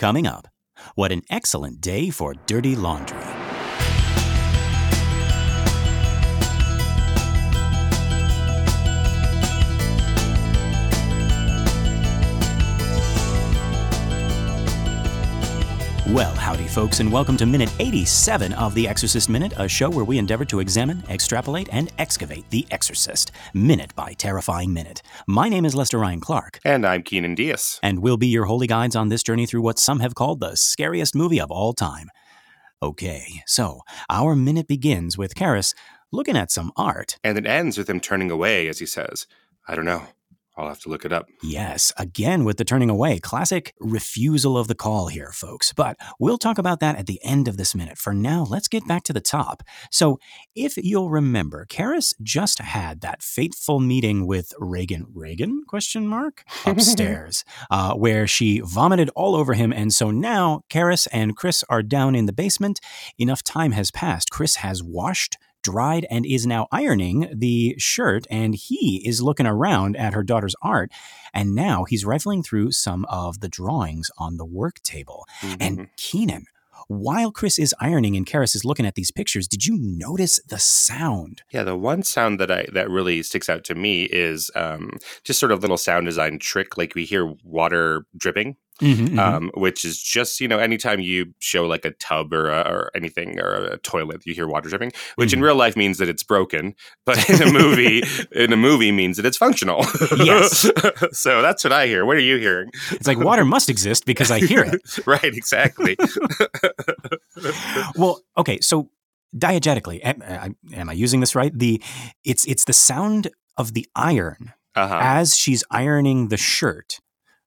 Coming up, what an excellent day for dirty laundry. Well, howdy, folks, and welcome to minute 87 of The Exorcist Minute, a show where we endeavor to examine, extrapolate, and excavate The Exorcist, minute by terrifying minute. My name is Lester Ryan Clark. And I'm Keenan Diaz. And we'll be your holy guides on this journey through what some have called the scariest movie of all time. Okay, so our minute begins with Karras looking at some art. And it ends with him turning away as he says, I don't know. I'll have to look it up. Yes, again with the turning away. Classic refusal of the call here, folks. But we'll talk about that at the end of this minute. For now, let's get back to the top. So, if you'll remember, Karras just had that fateful meeting with Regan. Regan? Question mark upstairs, uh, where she vomited all over him, and so now Karras and Chris are down in the basement. Enough time has passed. Chris has washed dried and is now ironing the shirt. And he is looking around at her daughter's art. And now he's rifling through some of the drawings on the work table. Mm-hmm. And Keenan, while Chris is ironing and Karras is looking at these pictures, did you notice the sound? Yeah, the one sound that I that really sticks out to me is um, just sort of little sound design trick, like we hear water dripping. Mm-hmm, mm-hmm. Um, which is just you know anytime you show like a tub or, a, or anything or a toilet you hear water dripping which mm-hmm. in real life means that it's broken but in a movie in a movie means that it's functional. Yes. So that's what i hear. What are you hearing? It's like water must exist because i hear it. Right exactly. Well okay so diegetically am, am, i using this right? The it's it's the sound of the iron uh-huh. as she's ironing the shirt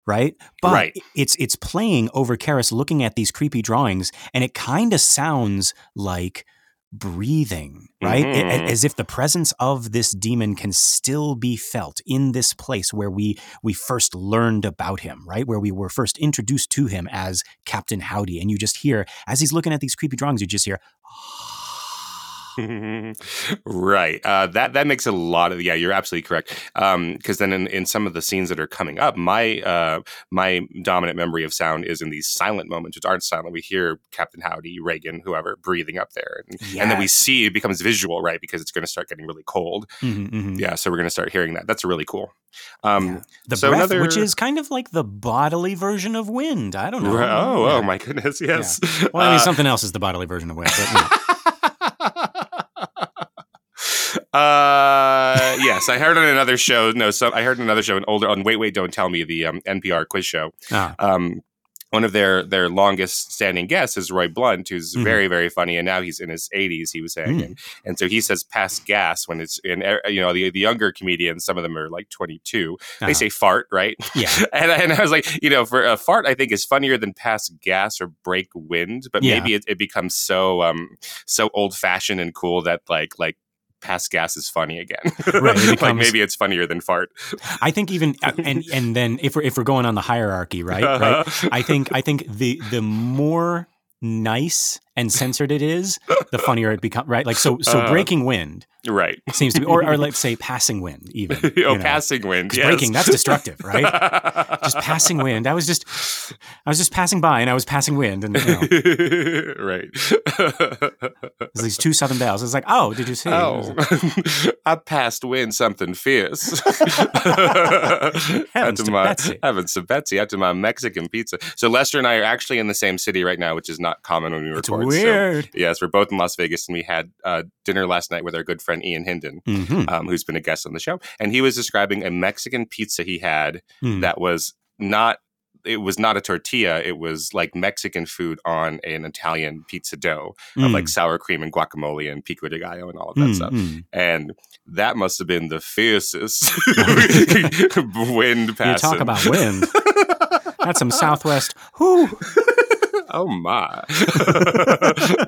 right? But right. it's it's playing over Karras looking at these creepy drawings, and it kind of sounds like breathing, right? Mm-hmm. As if the presence of this demon can still be felt in this place where we we first learned about him, right? Where we were first introduced to him as Captain Howdy, and you just hear as he's looking at these creepy drawings, you just hear. Oh, right. Uh, that that makes a lot of yeah. You're absolutely correct. Because um, then in, in some of the scenes that are coming up, my uh, my dominant memory of sound is in these silent moments, which aren't silent. We hear Captain Howdy, Regan, whoever breathing up there, and, yes. and then we see it becomes visual, right? Because it's going to start getting really cold. Mm-hmm, mm-hmm. Yeah. So we're going to start hearing that. That's really cool. Um, yeah. The so breath, another... which is kind of like the bodily version of wind. I don't know. Oh, oh my goodness, yes. Yeah. Well, I mean, uh, something else is the bodily version of wind. But, Uh, yes, I heard on another show. No, so I heard on another show, an older on Wait, Wait, Don't Tell Me, the um, NPR quiz show. Ah. Um, one of their their longest standing guests is Roy Blount, who's mm-hmm. very very funny, and now he's in his 80s. He was saying, mm. and, and, so he says "pass gas" when it's in er, you know the the younger comedians. Some of them are like 22. Uh-huh. They say fart, right? Yeah. and, and I was like, you know, for a fart, I think is funnier than pass gas or break wind, but yeah. maybe it, it becomes so um so old fashioned and cool that like like pass gas is funny again. Right, it becomes, like maybe it's funnier than fart. I think even uh, and and then if we're if we're going on the hierarchy, right? right I think I think the the more nice and censored it is, the funnier it becomes. Right? Like so so uh, breaking wind Right. Seems to be, or, or let's say passing wind, even. oh, know. passing wind. Yes. Breaking, that's destructive, right? just passing wind. I was just, I was just passing by and I was passing wind. And, you know. right. There's these two southern belles. It's like, oh, did you see? Oh, I passed wind something fierce. Heavens to my, Betsy. Heavens to Betsy, after my Mexican pizza. So Lester and I are actually in the same city right now, which is not common when we record. Weird. So, yes, we're both in Las Vegas and we had uh, dinner last night with our good friend Ian Hinden, mm-hmm. um, who's been a guest on the show, and he was describing a Mexican pizza he had mm. that was not it was not a tortilla. It was like Mexican food on an Italian pizza dough mm. of like mm. sour cream and guacamole and pico de gallo and all of that mm, stuff. Mm. And that must have been the fiercest wind passing. You talk about wind. That's some Southwest. Whoo. Oh my.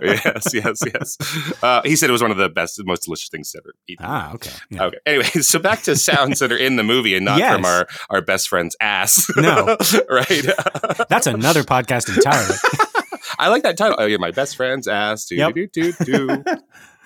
yes, yes, yes. Uh, he said it was one of the best, most delicious things to ever eat. Ah, okay. Yeah. Okay. Anyway, so back to sounds that are in the movie and not yes. from our, our best friend's ass. No. right. That's another podcast entirely. I like that title. Oh, yeah, my best friend's ass. Do, yep. do, do, do.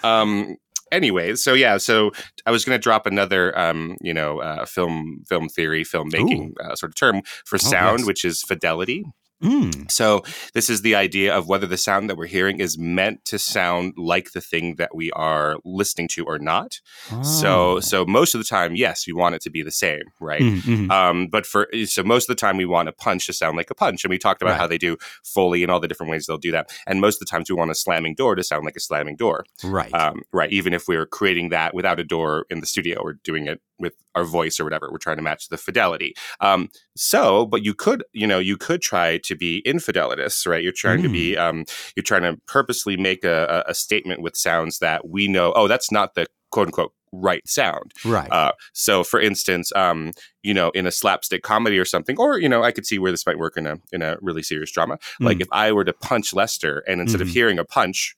um, anyway, so yeah, so I was going to drop another, um, you know, uh, film film theory, filmmaking uh, sort of term for oh, sound, oh, yes. which is fidelity. Mm. So this is the idea of whether the sound that we're hearing is meant to sound like the thing that we are listening to or not. Oh. So so most of the time, yes, we want it to be the same, right? Mm-hmm. Um, but for so most of the time, we want a punch to sound like a punch, and we talked about right. how they do Foley and all the different ways they'll do that. And most of the times, we want a slamming door to sound like a slamming door, right? Um, right. Even if we're creating that without a door in the studio or doing it with our voice or whatever, we're trying to match the fidelity. Um, so, but you could, you know, you could try to be infidelitous, right? You're trying mm. to be, mm. um, you're trying to purposely make a, a, statement with sounds that we know, oh, that's not the quote unquote right sound. Right. Uh, so, for instance, um, you know, in a slapstick comedy or something, or you know, I could see where this might work in a in a really serious drama. Mm. Like if I were to punch Lester, and instead mm. of mm-hmm. hearing a punch,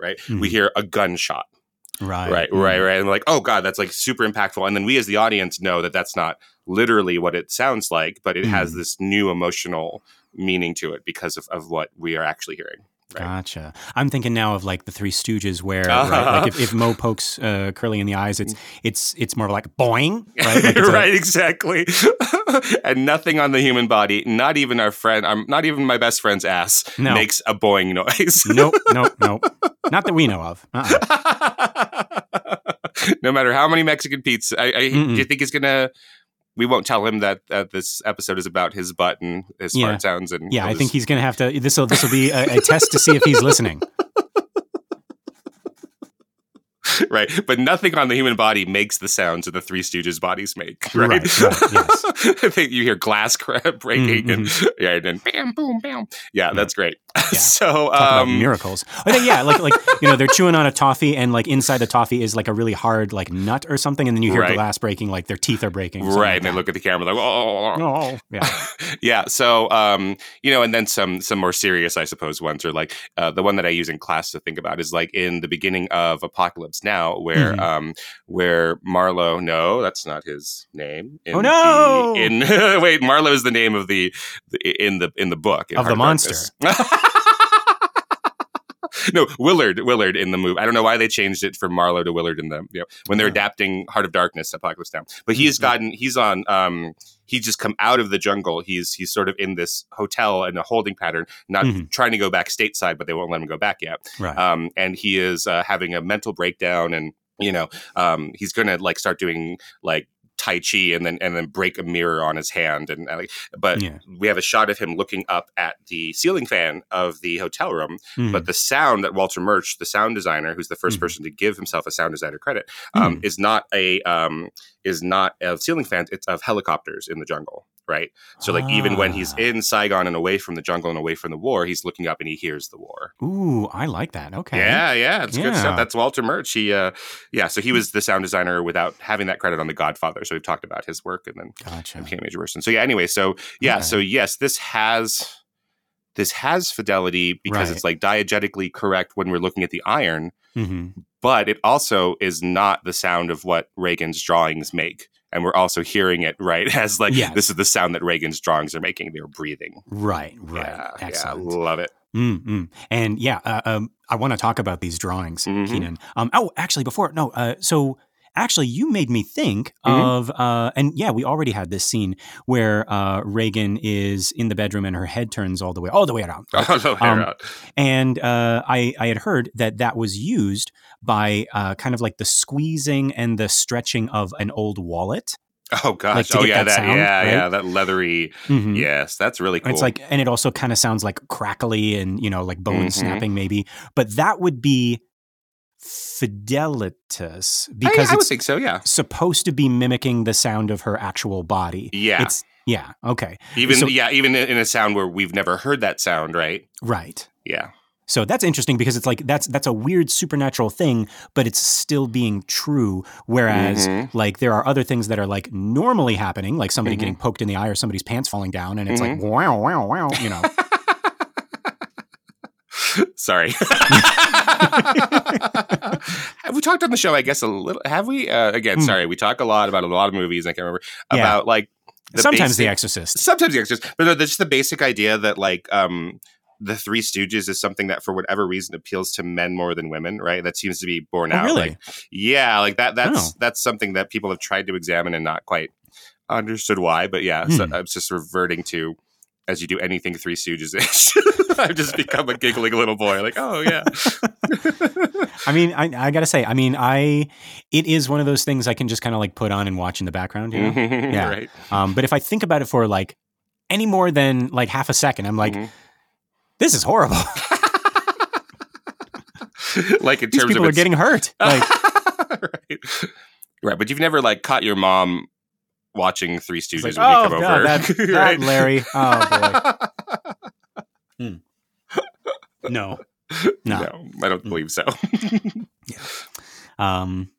right, we mm. hear a gunshot. Right. Right. Right. Right. And like, oh God, that's like super impactful. And then we as the audience know that that's not literally what it sounds like, but it mm. has this new emotional meaning to it because of, of what we are actually hearing. Right. Gotcha. I'm thinking now of like the Three Stooges, where uh-huh. right, like if, if Moe pokes uh, Curly in the eyes, it's it's it's more like boing, right? Like right, a- exactly. and nothing on the human body, not even our friend, um, not even my best friend's ass, no. makes a boing noise. nope, nope, nope. Not that we know of. Uh-uh. no matter how many Mexican pizza, I, I do you think he's gonna we won't tell him that, that this episode is about his butt and his yeah. fart sounds. And yeah, I think he's going to have to. This will this will be a, a test to see if he's listening. right? But nothing on the human body makes the sounds that the Three Stooges' bodies make, right? right, right yes. I think you hear glass breaking mm-hmm. and yeah, and then bam, boom, bam. Yeah, yeah. that's great. Yeah. so um, miracles. I think yeah, like like you know they're chewing on a toffee and like inside the toffee is like a really hard like nut or something, and then you hear right. glass breaking, like their teeth are breaking, right? Like and they look at the camera like oh, oh yeah, yeah. So um, you know, and then some some more serious, I suppose, ones are like uh, the one that I use in class to think about is like in the beginning of Apocalypse Now, where mm-hmm. um where Marlowe, no, that's not his name. oh no! The, in wait, Marlowe is the name of the, the in the in the book of the monster. no, Willard, Willard in the movie. I don't know why they changed it from Marlowe to Willard in the you know when they're yeah. adapting Heart of Darkness, Apocalypse Now. But he has mm-hmm. gotten he's on um he's just come out of the jungle. He's he's sort of in this hotel in a holding pattern, not mm-hmm. trying to go back stateside, but they won't let him go back yet. Right. Um, and he is uh, having a mental breakdown and you know um, he's gonna like start doing like tai chi and then and then break a mirror on his hand and, and but yeah. we have a shot of him looking up at the ceiling fan of the hotel room mm. but the sound that walter murch the sound designer who's the 1st mm. person to give himself a sound designer credit um, mm. is not a um, is not of ceiling fans it's of helicopters in the jungle right? So like ah. even when he's ah. in Saigon and away from the jungle and away from the war, he's looking up and he hears the war. Ooh, I like that. Okay. Yeah, yeah, it's yeah. good stuff. That's Walter Murch. He uh yeah, so he was the sound designer without having that credit on The Godfather. So we've talked about his work and then gotcha. became a major person. So yeah, anyway, so yeah, okay. so yes, this has this has fidelity because right. it's like diegetically correct when we're looking at the iron, mm-hmm. but it also is not the sound of what Regan's drawings make and we're also hearing it right as like yes. this is the sound that Regan's drawings are making. They're breathing. Right, right. Yeah, Excellent. yeah love it. Mm-hmm. And yeah, uh, um, I want to talk about these drawings, mm-hmm. Keenan. Um, oh, actually, before no, uh, so actually, you made me think mm-hmm. of, uh, and yeah, we already had this scene where uh, Regan is in the bedroom and her head turns all the way, all the way around. All the way um, around. And uh, I, I had heard that that was used by uh, kind of like the squeezing and the stretching of an old wallet. Oh gosh! Like oh yeah, that, that sound, yeah, right? yeah, that leathery. Mm-hmm. Yes, that's really cool. It's like, and it also kind of sounds like crackly and you know, like bone mm-hmm. snapping maybe. But that would be fidelitas because I, I would think so. Yeah, supposed to be mimicking the sound of her actual body. Yeah, it's yeah. Okay. Even so, yeah, even in a sound where we've never heard that sound, right? Right. Yeah. So that's interesting because it's like that's that's a weird supernatural thing, but it's still being true. Whereas mm-hmm. like there are other things that are like normally happening, like somebody mm-hmm. getting poked in the eye or somebody's pants falling down, and it's mm-hmm. like wow, wow, wow, you know. Sorry. have we talked on the show? I guess a little. Have we? Uh, again, mm. sorry. We talk a lot about a lot of movies. I can't remember yeah. about like sometimes basic, The Exorcist. Sometimes The Exorcist, but no, just the basic idea that like um the Three Stooges is something that, for whatever reason, appeals to men more than women. Right? That seems to be borne oh, out. Really? Like, yeah, like that. That's oh. that's something that people have tried to examine and not quite understood why. But yeah, hmm. so I'm just reverting to as you do anything Three Stooges ish. I've just become a giggling little boy. Like, oh yeah. I mean, I, I, gotta say, I mean, I it is one of those things I can just kind of like put on and watch in the background. You know? yeah. Right. Um, but if I think about it for like any more than like half a second, I'm like, mm-hmm. this is horrible. like in These terms people of are getting hurt. Like, right. right. But you've never like caught your mom watching Three Stooges like, when oh, you come God, over. That, right? that Larry. Oh boy. hmm. No. No. no, I don't believe so. yeah. Um,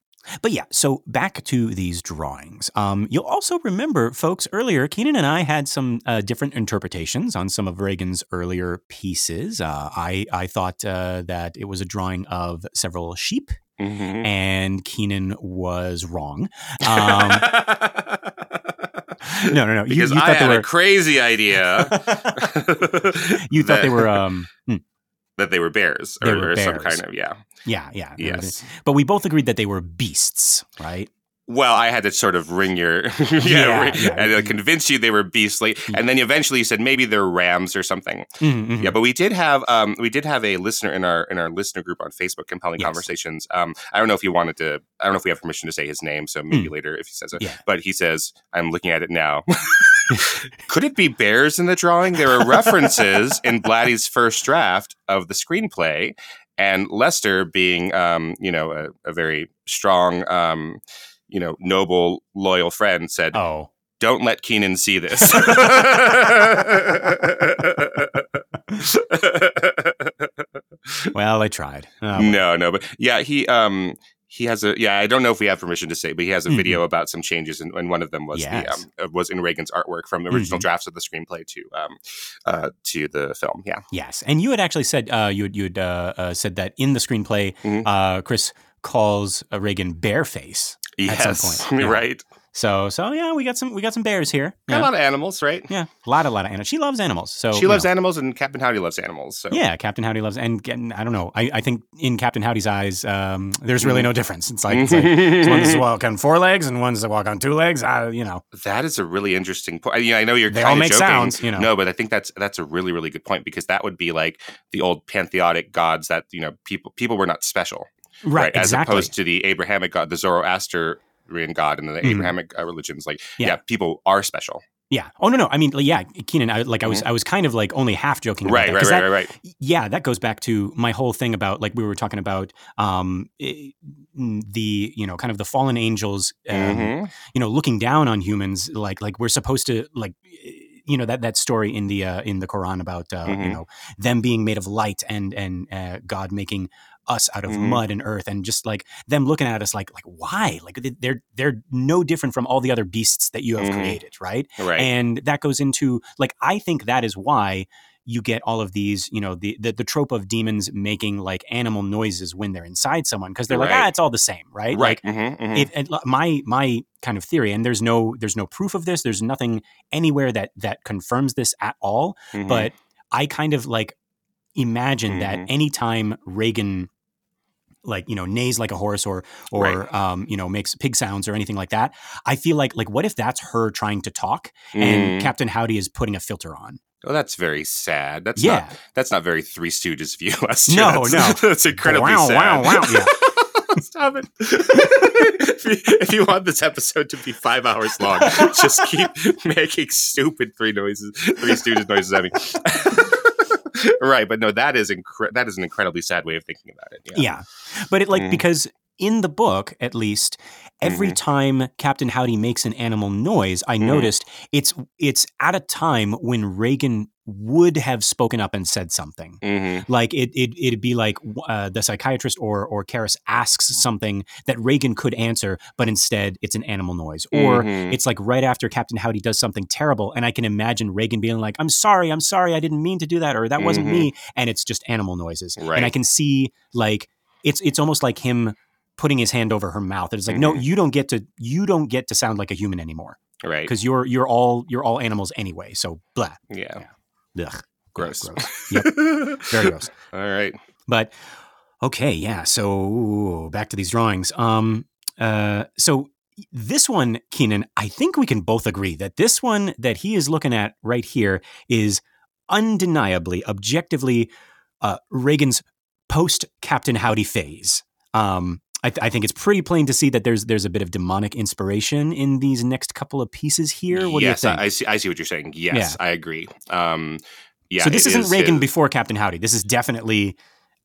but yeah, so back to these drawings. Um, you'll also remember, folks, earlier, Keenan and I had some uh, different interpretations on some of Regan's earlier pieces. Uh, I, I thought uh, that it was a drawing of several sheep, mm-hmm. and Keenan was wrong. Um, no, no, no. You, you I had were... a crazy idea. you thought they were. Um, hmm that they were bears they or, were bears. some kind of yeah yeah yeah yes but we both agreed that they were beasts right well, I had to sort of ring your yeah, yeah, ring, yeah, and convince you they were beastly, and then eventually you said maybe they're rams or something. Mm-hmm, mm-hmm. Yeah, but we did have um, we did have a listener in our in our listener group on Facebook, compelling yes. conversations. Um, I don't know if you wanted to. I don't know if we have permission to say his name, so maybe mm. later if he says it. But he says, "I'm looking at it now." Could it be bears in the drawing? There are references in Blatty's first draft of the screenplay, and Lester being, um, you know, a, a very strong. Um, you know, noble, loyal friend said, "Oh, don't let Keenan see this." well, I tried. Oh, no, no, but yeah, he um he has a yeah. I don't know if we have permission to say, but he has a mm-hmm. video about some changes, and, and one of them was yes. the um, uh, was in Regan's artwork from the original mm-hmm. drafts of the screenplay to um uh to the film. Yeah. Yes, and you had actually said uh you had you had uh, uh said that in the screenplay, mm-hmm. uh Chris calls uh, Regan bareface yes, at some point. Yeah. right. So so yeah, we got some we got some bears here. Yeah. A lot of animals, right? Yeah, a lot a lot of animals. She loves animals. So she loves know. animals, and Captain Howdy loves animals. So yeah, Captain Howdy loves and, and I don't know. I, I think in Captain Howdy's eyes, um, there's really no difference. It's like, it's like one's walk on four legs and one's that walk on two legs. I, you know, that is a really interesting point. I, Yeah, I know you're they all make joking. sounds. You know, no, but I think that's that's a really really good point because that would be like the old pantheodic gods that you know people people were not special. Right, right? exactly. As opposed to the Abrahamic god, the Zoroastrian God and the mm-hmm. Abrahamic uh, religions, like yeah. yeah. people are special. Yeah. Oh no, no. I mean, yeah, Keenan. I, like I was, mm-hmm. I was kind of like only half joking. About right, that, right, right, that, right, right. Yeah, that goes back to my whole thing about like we were talking about um, the you know kind of the fallen angels, um, mm-hmm. you know, looking down on humans. Like like we're supposed to like you know that that story in the uh, in the Quran about uh, mm-hmm. you know them being made of light and and uh, God making us out of mm-hmm. mud and earth and just like them looking at us like like why like they're they're no different from all the other beasts that you have mm-hmm. created right right and that goes into like i think that is why you get all of these you know the the, the trope of demons making like animal noises when they're inside someone because they're right. like ah it's all the same right right like mm-hmm, mm-hmm. It, my my kind of theory and there's no there's no proof of this there's nothing anywhere that that confirms this at all Mm-hmm. but i kind of like imagine that anytime reagan like you know neighs like a horse or or Right. um, you know makes pig sounds or anything like that. I feel like like what if that's her trying to talk Mm. and Captain Howdy is putting a filter on? Oh, that's very sad. That's Yeah. not that's not very Three Stooges view. Lester. No, that's, no. that's incredibly wow, sad. wow, wow, yeah. Stop it. if, you, if you want this episode to be five hours long, just keep making stupid three noises, Three Stooges noises at me. right, but no, that is incre- that is an incredibly sad way of thinking about it. Yeah. Yeah. But it like Mm. because in the book, at least, every Mhm. time Captain Howdy makes an animal noise, I Mhm. noticed it's it's at a time when Regan would have spoken up and said something. Mm-hmm. Like it, it it'd be like uh, the psychiatrist or or Karras asks something that Regan could answer, but instead it's an animal noise. Or Mhm. it's like right after Captain Howdy does something terrible, and I can imagine Regan being like, "I'm sorry, I'm sorry, I didn't mean to do that," or "That wasn't Mhm. me," and it's just animal noises. And I can see like it's it's almost like him putting his hand over her mouth. It's like, no, Mhm. you don't get to you don't get to sound like a human anymore Right. because you're you're all you're all animals anyway. So blah, Yeah. ugh, Gross. gross. Yep, very gross. All right. But okay, yeah. So back to these drawings. Um, uh, so this one, Keenan, I think we can both agree that this one that he is looking at right here is undeniably, objectively, uh, Regan's post Captain Howdy phase. Um, I, th- I, think it's pretty plain to see that there's there's a bit of demonic inspiration in these next couple of pieces here. What yes, do you think? I see. I see what you're saying. Yes, yeah. I agree. Um, yeah. So this isn't is Regan his... before Captain Howdy. This is definitely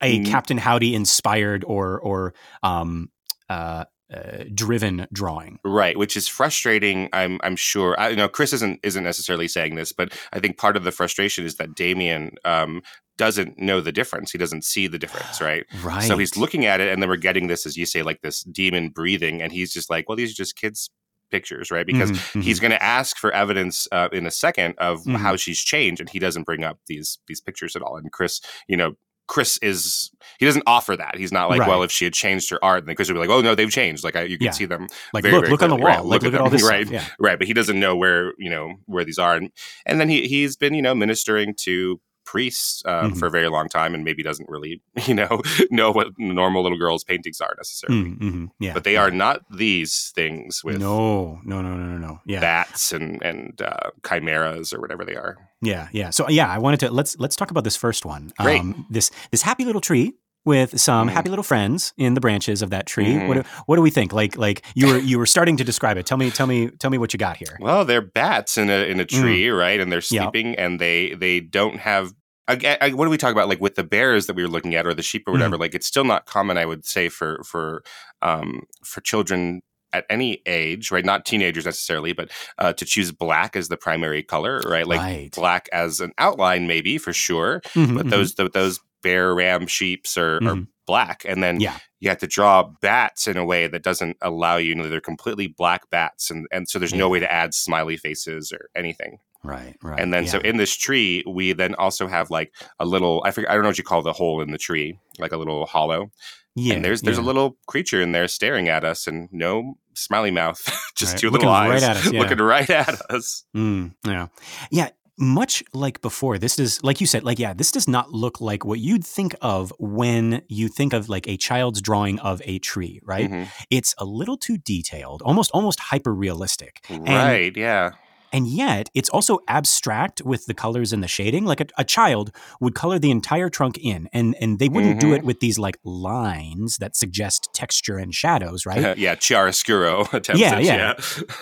a mm. Captain Howdy inspired or or um, uh, uh, driven drawing. Right, which is frustrating. I'm I'm sure. I, you know, Chris isn't isn't necessarily saying this, but I think part of the frustration is that Damien um, doesn't know the difference. He doesn't see the difference, right? Right. So he's looking at it, and then we're getting this, as you say, like this demon breathing, and he's just like, well, these are just kids' pictures, right? Because mm-hmm, he's mm-hmm. going to ask for evidence uh, in a second of mm-hmm. how she's changed, and he doesn't bring up these these pictures at all. And Chris, you know, Chris is he doesn't offer that. He's not like, right. well, if she had changed her art, then Chris would be like, oh no, they've changed. Like I, you can yeah. see them. Like very, look, very look clearly. on the wall. Right. Look, look, at, all this. right, yeah. right. But he doesn't know where you know where these are, and and then he he's been you know ministering to priests um, mm-hmm. for a very long time and maybe doesn't really you know know what normal little girls paintings are necessarily. Mm, mm-hmm. yeah but they are not these things with no no no no no no. Yeah. bats and and uh, chimeras or whatever they are. Yeah yeah. So yeah i wanted to let's let's talk about this first one. Great. Um, this this happy little tree with some mm-hmm. happy little friends in the branches of that tree. Mm-hmm. What, do, what do we think? Like like you were you were starting to describe it. Tell me tell me tell me what you got here. Well, they're bats in a in a mm. tree, mm. right? And they're sleeping, yep. and they they don't have I, I, what do we talk about like with the bears that we were looking at or the sheep or whatever mm-hmm. like it's still not common i would say for for um for children at any age right not teenagers necessarily but uh, to choose black as the primary color right like right. black as an outline maybe for sure mm-hmm, but those mm-hmm. the, those bear ram sheeps are, are mm-hmm. black and then yeah. you have to draw bats in a way that doesn't allow you, you know, they're completely black bats and, and so there's yeah. no way to add smiley faces or anything Right, right. And then yeah. so in this tree, we then also have like a little I forget I don't know what you call the hole in the tree, like a little hollow. Yeah. And there's there's yeah. a little creature in there staring at us and no smiley mouth, just right. two looking little eyes right at us, yeah. looking right at us. Mm, yeah. Yeah, much like before, this is like you said, like, yeah, this does not look like what you'd think of when you think of like a child's drawing of a tree, right? Mm-hmm. It's a little too detailed, almost almost hyper realistic. Right, yeah and yet it's also abstract with the colors and the shading. Like a, a child would color the entire trunk in, and and they wouldn't mm-hmm. do it mm-hmm. with these like lines that suggest texture and shadows, right? yeah, chiaroscuro attempts yeah, yeah.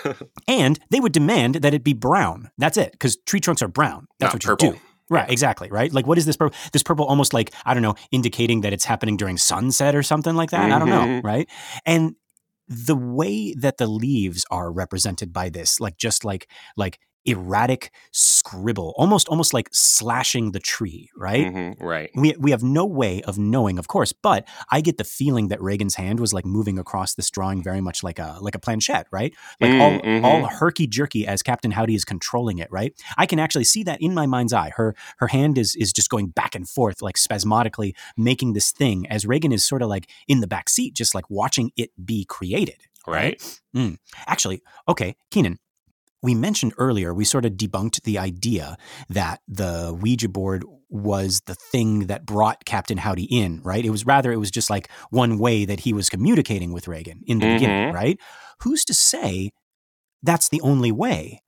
yeah. and they would demand that it be brown. That's it, because tree trunks are brown. That's Not what purple. you do. Right, exactly, right? Like what is this purple? This purple almost like, I don't know, indicating that it's happening during sunset or something like that. Mm-hmm. I don't know, mm-hmm. right? And the way that the leaves are represented by this, like just like like erratic scribble, almost almost like slashing the tree, right? Mm-hmm, right. We we have no way of knowing, of course, but I get the feeling that Regan's hand was like moving across this drawing very much like a like a planchette, right? Like mm, all mm-hmm. all herky jerky as Captain Howdy is controlling it, right? I can actually see that in my mind's eye. Her her hand is is just going back and forth like spasmodically making this thing as Regan is sort of like in the back seat just like watching it be created. Right. right? Mm. Actually, okay, Keenan, we mentioned earlier, we sort of debunked the idea that the Ouija board was the thing that brought Captain Howdy in, right? It was rather, it was just like one way that he was communicating with Regan in the mm-hmm. beginning, right? Who's to say that's the only way?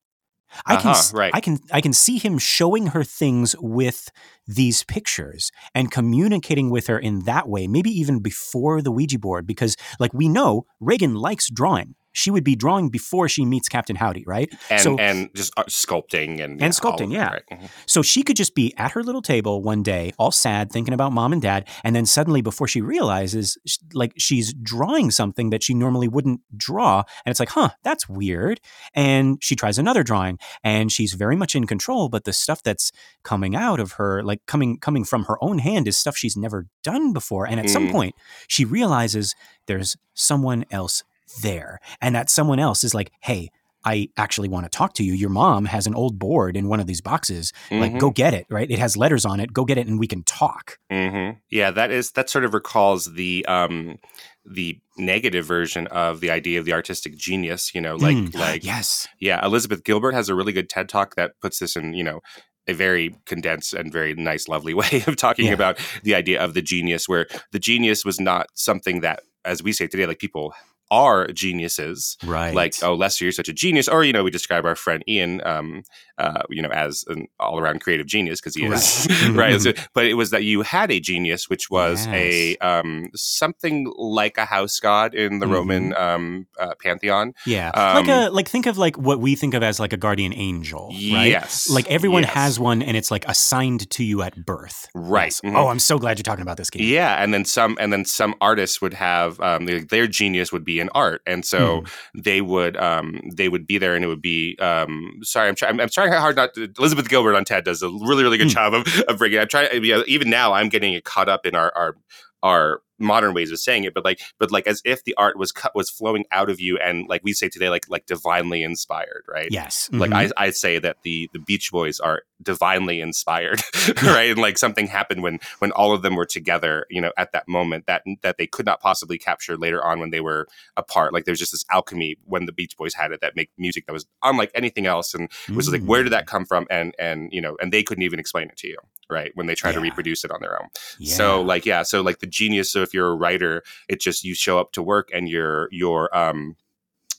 I can, uh-huh, right. I can, I can see him showing her things with these pictures and communicating with her in that way, maybe even before the Ouija board, because like we know Regan likes drawing she would be drawing before she meets Captain Howdy, right? And so, and just uh, sculpting and and yeah, sculpting, yeah. Right. Mm-hmm. So she could just be at her little table one day, all sad, thinking about mom and dad, and then suddenly, before she realizes, like she's drawing something that she normally wouldn't draw, and it's like, huh, that's weird. And she tries another drawing, and she's very much in control, but the stuff that's coming out of her, like coming coming from her own hand, is stuff she's never done before. And at mm. some point, she realizes there's someone else there and that someone else is like, hey, I actually want to talk to you. Your mom has an old board in one of these boxes. Mm-hmm. Like, go get it, right? It has letters on it. Go get it, and we can talk. Mm-hmm. Yeah, that is that sort of recalls the um, the negative version of the idea of the artistic genius. You know, like mm. like yes, yeah. Elizabeth Gilbert has a really good TED talk that puts this in you know a very condensed and very nice, lovely way of talking yeah. about the idea of the genius, where the genius was not something that, as we say today, like people are geniuses. Right. Like, oh, Lester, you're such a genius. Or, you know, we describe our friend Ian, um, uh, you know, as an all around creative genius because he is. Right. so, but it was that you had a genius, which was yes. a um, something like a house god in the mm-hmm. Roman um, uh, pantheon. Yeah. like a, um, like, think of like what we think of as like a guardian angel, right? Yes. Like everyone yes. has one and it's like assigned to you at birth. Right. Yes. Mm-hmm. Oh, I'm so glad you're talking about this game. Yeah. And then some, and then some artists would have, um, their, their genius would be in art. And so mm. they would um, they would be there, and it would be um, sorry, I'm, trying. I'm, I'm trying hard not. to Elizabeth Gilbert on TED does a really really good mm. job of, of bringing. I'm trying. Even now, I'm getting it caught up in our our our modern ways of saying it, but like, but like as if the art was cut was flowing out of you, and like we say today, like like divinely inspired, right? Yes. Mm-hmm. Like I, I say that the the Beach Boys are divinely inspired, right? And like something happened when when all of them were together, you know, at that moment that that they could not possibly capture later on when they were apart. Like there's just this alchemy when the Beach Boys had it that make music that was unlike anything else, and was mm. like where did that mm. come from? And and you know, and they couldn't even explain it to you right when they try yeah. to reproduce it on their own yeah. so like yeah so like the genius so if you're a writer it just you show up to work and your your um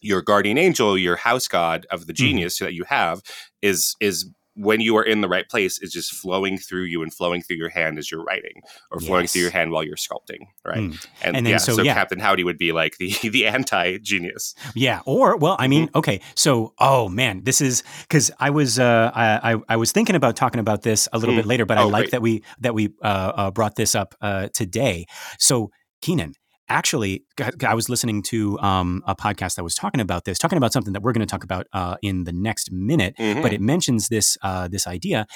your guardian angel your house god of the mm-hmm. genius mm-hmm. that you have is is when you are in the right place is just flowing through you and flowing through your hand as you're writing or flowing yes. through your hand while you're sculpting right mm. and, and, then, yeah so, so yeah. captain howdy would be like the the anti genius yeah or well i mean mm-hmm. okay so oh man this is because i was uh I, I, I was thinking about talking about this a little mm. bit later but oh, i like great. that we that we uh, uh, brought this up uh today so keenan actually, I was listening to um, a podcast that was talking about this, talking about something that we're going to talk about uh, in the next minute. Mm-hmm. But it mentions this uh, this idea,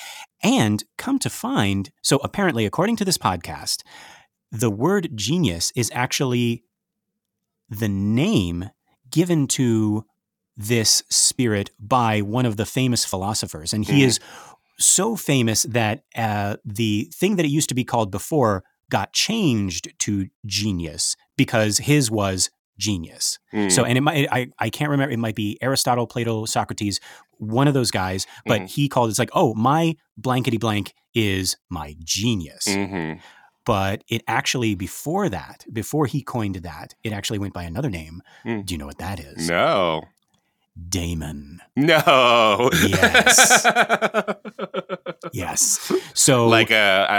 and come to find, so apparently, according to this podcast, the word genius is actually the name given to this spirit by one of the famous philosophers, and he mm-hmm. is so famous that uh, the thing that it used to be called before got changed to genius because his was genius. Mm. So, and it might, I, I can't remember, it might be Aristotle, Plato, Socrates, one of those guys, but mm. he called it's like, oh, my blankety blank is my genius. Mm-hmm. But it actually, before that, before he coined that, it actually went by another name. Mm. Do you know what that is? No. Daemon. No. Yes. yes. So like a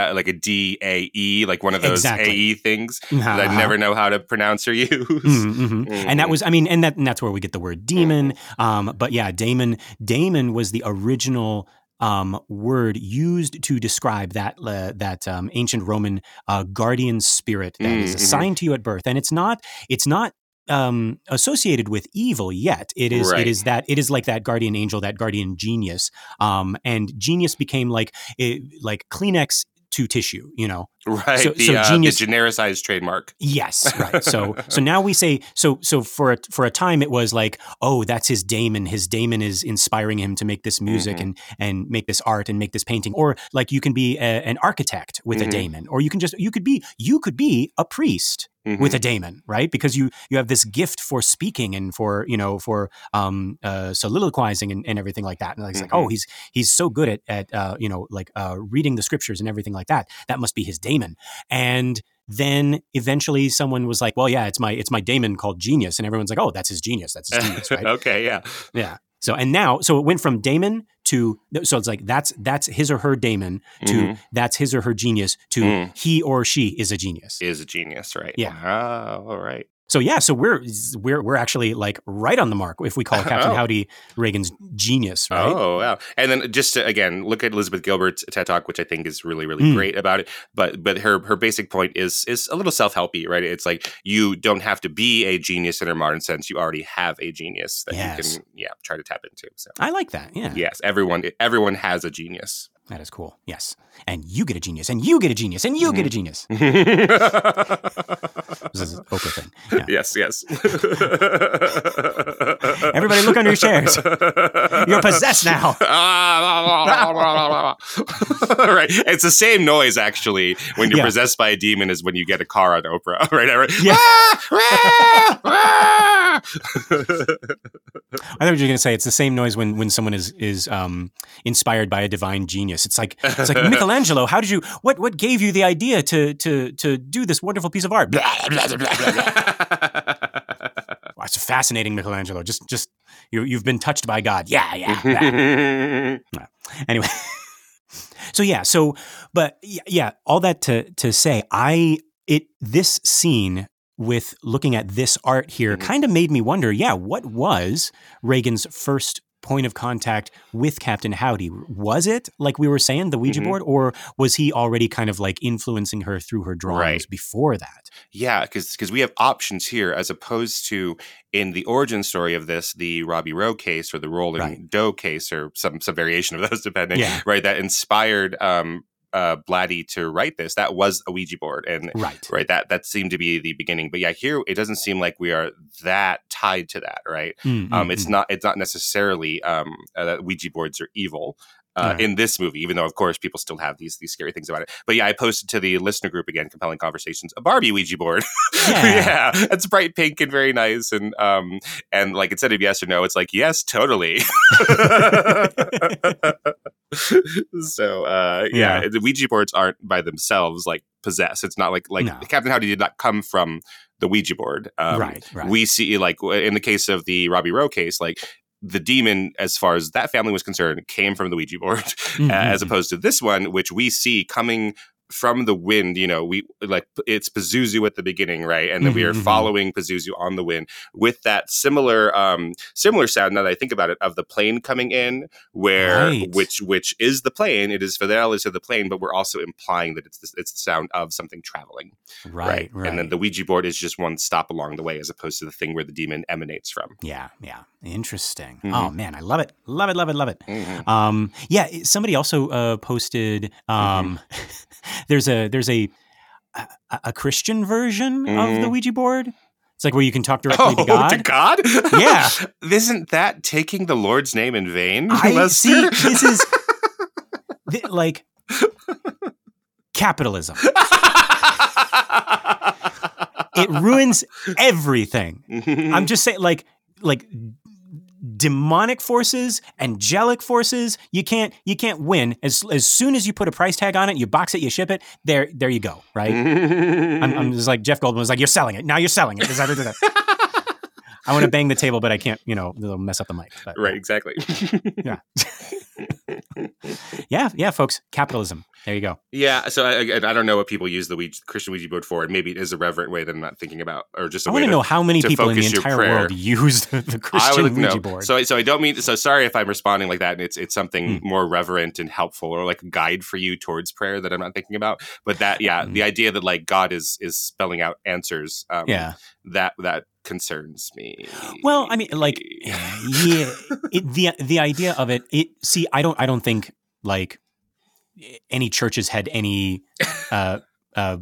uh, like a D A E, like one of those exactly. AE things uh-huh. that I never know how to pronounce or use. Mm-hmm, mm-hmm. Mm-hmm. And that was, I mean, and that and that's where we get the word demon. Mm-hmm. Um, but yeah, Daemon. Daemon was the original um, word used to describe that uh, that um, ancient Roman uh, guardian spirit that mm-hmm. is assigned to you at birth, and it's not it's not um, associated with evil yet. It is right. it is that it is like that guardian angel, that guardian genius. Um, and genius became like it, like Kleenex to tissue, you know. Right. So, the, so uh, genius, the genericized trademark. Yes. Right. So so now we say so so for a, for a time it was like oh that's his daemon. His daemon is inspiring him to make this music mm-hmm. and and make this art and make this painting. Or like you can be a, an architect with mm-hmm. a daemon, or you can just you could be you could be a priest Mm-hmm. with a daemon, right? Because you you have this gift for speaking and for you know for um, uh, soliloquizing and, and, everything like that. And it's mm-hmm. like, oh, he's he's so good at at uh, you know like uh, reading the scriptures and everything like that. That must be his daemon. And then eventually someone was like, well, yeah, it's my it's my daemon called genius, and everyone's like, oh, that's his genius. That's his genius, right? okay, yeah, yeah. So and now, so it went from daemon to so it's like that's that's his or her daemon to mm-hmm. that's his or her genius to mm. he or she is a genius. Is a genius, right? Yeah. Oh, all right. So yeah, so we're we're we're actually like right on the mark if we call Captain oh. Howdy Regan's genius, right? Oh wow! And then just to, again look at Elizabeth Gilbert's TED Talk, which I think is really really mm. great about it. But but her her basic point is is a little self helpy, right? It's like you don't have to be a genius in a modern sense; you already have a genius that yes. you can yeah try to tap into. So I like that. Yeah. Yes, everyone everyone has a genius. That is cool. Yes. And you get a genius, and you get a genius, and you mm-hmm. get a genius. this is Oprah thing. Yeah. Yes, yes. Everybody look under your chairs. You're possessed now. right. It's the same noise, actually, when you're yeah. possessed by a demon as when you get a car on Oprah. Right? Yeah. Ah, ah, ah. I thought you were going to say it's the same noise when, when someone is, is um, inspired by a divine genius. It's like it's like Michelangelo. How did you? What what gave you the idea to to to do this wonderful piece of art? it's fascinating, Michelangelo. Just, just you, you've been touched by God. Yeah, yeah. yeah. anyway, so yeah, so but yeah, all that to to say, I it this scene with looking at this art here mm-hmm. kind of made me wonder, yeah, what was Regan's first point of contact with Captain Howdy? Was it, like we were saying, the Ouija mm-hmm. board, or was he already kind of like influencing her through her drawings right. before that? Yeah, because we have options here as opposed to in the origin story of this, the Robbie Rowe case or the Roland right. Doe case or some some variation of those, depending. Yeah. Right, that inspired um, uh, Blatty to write this, that was a Ouija board, and right, right, that that seemed to be the beginning. But yeah, here it doesn't seem like we are that tied to that, right? Mm-hmm. Um, it's mm. not it's not necessarily um, uh, that Ouija boards are evil. Uh, in this movie, even though of course people still have these these scary things about it. But yeah, I posted to the listener group again, compelling conversations, a Barbie Ouija board. Yeah, yeah it's bright pink and very nice, and um and like instead of yes or no, it's like yes, totally. so uh yeah, yeah, the Ouija boards aren't by themselves like possessed. It's not like like no. Captain Howdy did not come from the Ouija board. Um, right, right. We see like in the case of the Robbie Rowe case, like the demon, as far as that family was concerned, came from the Ouija board, mm-hmm. as opposed to this one, which we see coming from the wind, you know, we like it's Pazuzu at the beginning, right? And then mm-hmm, we are mm-hmm. following Pazuzu on the wind with that similar um similar sound now that I think about it of the plane coming in where right. which which is the plane, it is Fidelis of the plane, but we're also implying that it's the, it's the sound of something traveling. Right, right, right. And then the Ouija board is just one stop along the way as opposed to the thing where the demon emanates from. Yeah, yeah. Interesting. Mm-hmm. Oh man, I love it. Love it, love it, love it. Mm-hmm. Um yeah, somebody also uh posted um there's a there's a a, a Christian version mm. of the mm-hmm. Ouija board. It's like where you can talk directly oh, to God. To God? Yeah. Isn't that taking the Lord's name in vain? I see. This is th- like capitalism. it ruins everything. I'm just saying, like, like demonic forces, angelic forces. You can't you can't win as as soon as you put a price tag on it, you box it, you ship it. There there you go. Right? I'm, I'm, just like Jeff Goldblum was like, you're selling it now. You're selling it. I want to bang the table, but I can't. You know, it'll mess up the mic. But, right? Exactly. yeah. yeah, yeah, folks. Capitalism. There you go. Yeah. So I, I don't know what people use the Ouija, Christian Ouija board for, and maybe it is a reverent way that I'm not thinking about, or just I want to know how many people in the entire world use the, the Christian would, Ouija no. board. So, so I don't mean. So sorry if I'm responding like that, and it's it's something mm. more reverent and helpful, or like a guide for you towards prayer that I'm not thinking about. But that, yeah, mm. the idea that like God is is spelling out answers. Um, yeah. That that concerns me. Well, I mean, like, yeah, it, the the idea of it. It see, I don't, I don't think like any churches had any uh, uh,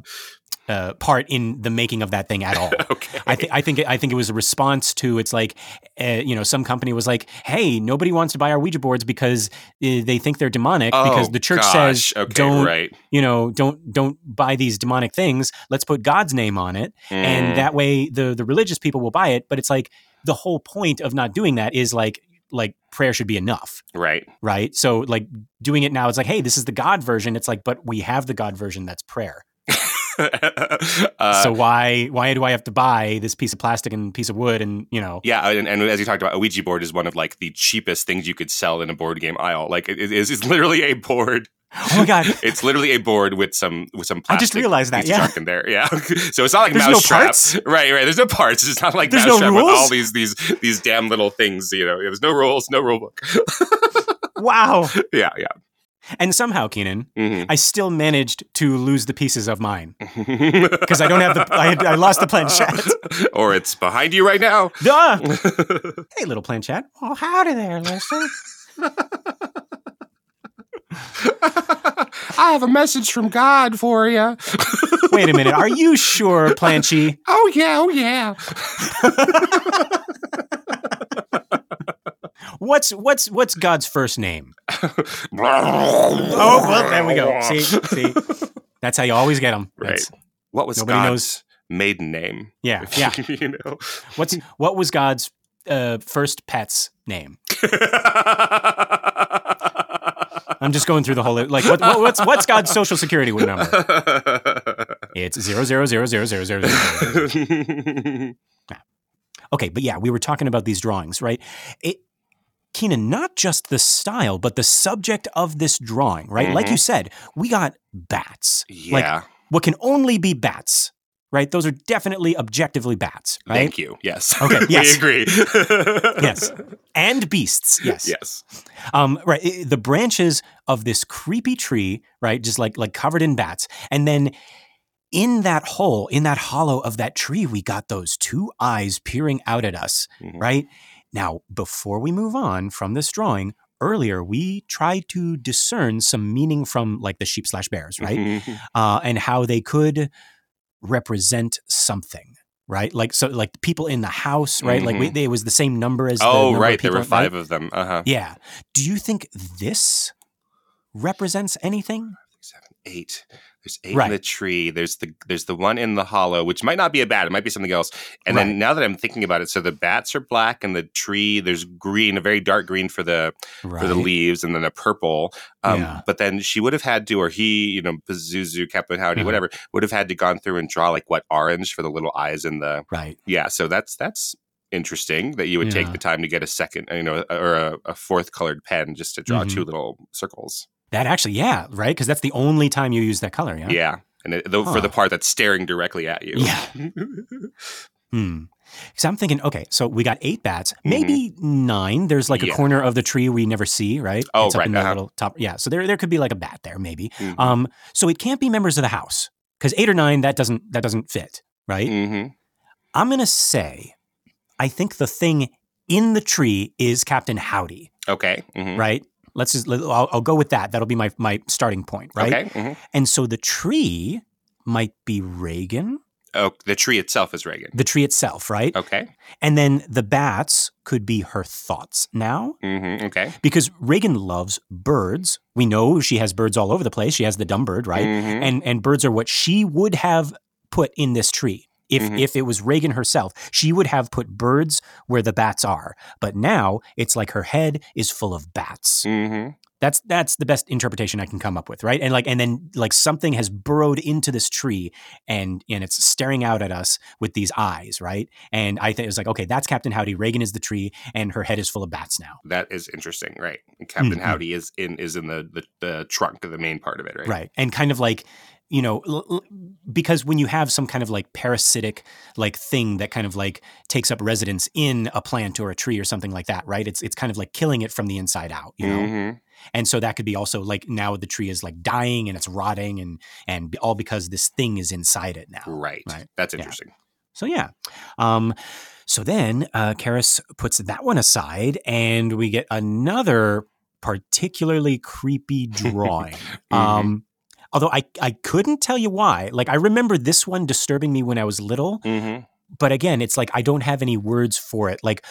uh, part in the making of that thing at all. okay. I think I think I think it was a response to it's like uh, you know some company was like, hey, nobody wants to buy our Ouija boards because uh, they think they're demonic oh, because the church gosh. says okay, don't right. you know don't don't buy these demonic things. Let's put God's name on it, mm. and that way the the religious people will buy it. But it's like the whole point of not doing that is like like prayer should be enough. Right. Right. So like doing it now, it's like, hey, this is the God version. It's like, but we have the God version that's prayer. uh, so why why do I have to buy this piece of plastic and piece of wood and you know? Yeah, and, and, as you talked about, a Ouija board is one of like the cheapest things you could sell in a board game aisle. Like it is it's literally a board. Oh my god! it's literally a board with some with some plastic. I just realized that. Yeah, in there. Yeah, so it's not like There's Mousetrap. No parts? Right, right. There's no parts. It's not like There's Mousetrap no with all these these these damn little things. You know, there's no rules, no rule book. wow. Yeah, yeah. And somehow, Keenan, mm-hmm. I still managed to lose the pieces of mine because I don't have the. I, I, lost the planchette. or it's behind you right now. Duh. hey, little planchette. Oh, howdy there, Lester. I have a message from God for you. Wait a minute. Are you sure, Planchy? Oh yeah. Oh yeah. What's what's what's God's first name? oh, well, there we go. See, see, that's how you always get them. Right. That's, what was nobody God's knows maiden name? Yeah, yeah. you know, what's what was God's uh, first pet's name? I'm just going through the whole like what, what, what's what's God's social security number? It's zero zero zero zero zero zero zero. Okay, but yeah, we were talking about these drawings, right? It, Keenan, not just the style, but the subject of this drawing, right? Mm-hmm. Like you said, we got bats. Yeah. Like what can only be bats, right? Those are definitely objectively bats, right? Thank you. Yes. Okay. Yes. we agree. yes. And beasts. Yes. Yes. Um, right. The branches of this creepy tree, right? Just like like covered in bats, and then in that hole, in that hollow of that tree, we got those two eyes peering out at us, mm-hmm. right? Now, before we move on from this drawing, earlier we tried to discern some meaning from like the sheep slash bears, right? Mm-hmm. Uh, and how they could represent something. Right, like so, like people in the house, right? Mm-hmm. Like we, mm-hmm. it was the same number as. Oh, the right, there were five right? of them. Uh huh. Yeah. Do you think this represents anything? Seven, eight. There's eight right. in the tree. There's the there's the one in the hollow, which might not be a bat. It might be something else. And right. then now that I'm thinking about it, so the bats are black, and the tree there's green, a very dark green for the right. for the leaves, and then a purple. Um, yeah. But then she would have had to, or he, you know, Pazuzu, Captain Howdy, uh-huh. whatever, would have had to gone through and draw like what orange for the little eyes in the right. Yeah. So that's that's interesting that you would yeah. take the time to get a second, you know, or a, a fourth colored pen just to draw mm-hmm. two little circles. That actually, yeah, right? Because that's the only time you use that color, yeah? Yeah. And it, the, huh. for the part that's staring directly at you. Yeah. hmm. Because I'm thinking, okay, so we got eight bats, mm-hmm. maybe mm-hmm. nine. There's like yeah. a corner of the tree we never see, right? Oh, it's right. in the uh-huh. little top. Yeah. So there, there could be like a bat there, maybe. Mm-hmm. Um, so it can't be members of the house because eight or nine that doesn't that doesn't fit, right? Mm-hmm. I'm gonna say, I think the thing in the tree is Captain Howdy. Okay. Mm-hmm. Right. Let's just, I'll, I'll, go with that. That'll be my, my starting point, right? Okay. Mm-hmm. And so the tree might be Regan. Oh, the tree itself is Regan. The tree itself, right? Okay. And then the bats could be her thoughts now. Mm-hmm. Okay. Because Regan loves birds. We know she has birds all over the place. She has the dumb bird, right? Mm-hmm. And and birds are what she would have put in this tree. If mm-hmm. if it was Regan herself, she would have put birds where the bats are. But now it's like her head is full of bats. Mm-hmm. That's that's the best interpretation I can come up with, right? And like and then like something has burrowed into this tree and and it's staring out at us with these eyes, right? And I think it was like, okay, that's Captain Howdy. Regan is the tree, and her head is full of bats now. That is interesting, right? Captain mm-hmm. Howdy is in is in the, the the trunk, of the main part of it, right? Right, and kind of like you know l- l- because when you have some kind of like parasitic like thing that kind of like takes up residence in a plant or a tree or something like that right? It's it's kind of like killing it from the inside out you know? Mm-hmm. and so that could be also like now the tree is like dying and it's rotting and and all because this thing is inside it now right. right? That's interesting. Yeah. so yeah. Um so then uh Karras puts that one aside and we get another particularly creepy drawing. Mm-hmm. um Although I, I couldn't tell you why. Like I remember this one disturbing me when I was little. Mm-hmm. But again, it's like I don't have any words for it. Like,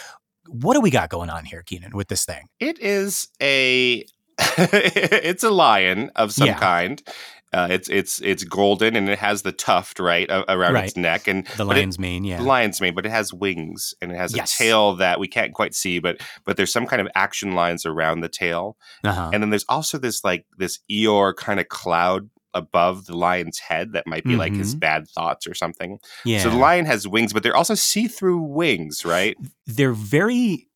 what do we got going on here, Keenan, with this thing? It is a it's a lion of some yeah. kind. Uh, it's it's it's golden and it has the tuft right around right. its neck and the lion's it, mane, yeah, the lion's mane, but it has wings and it has yes. a tail that we can't quite see, but but there's some kind of action lines around the tail, uh-huh. and then there's also this like this Eeyore kind of cloud above the lion's head that might be mm-hmm. like his mm-hmm. bad thoughts or something. Yeah. So the lion has wings, but they're also see-through wings, right? They're very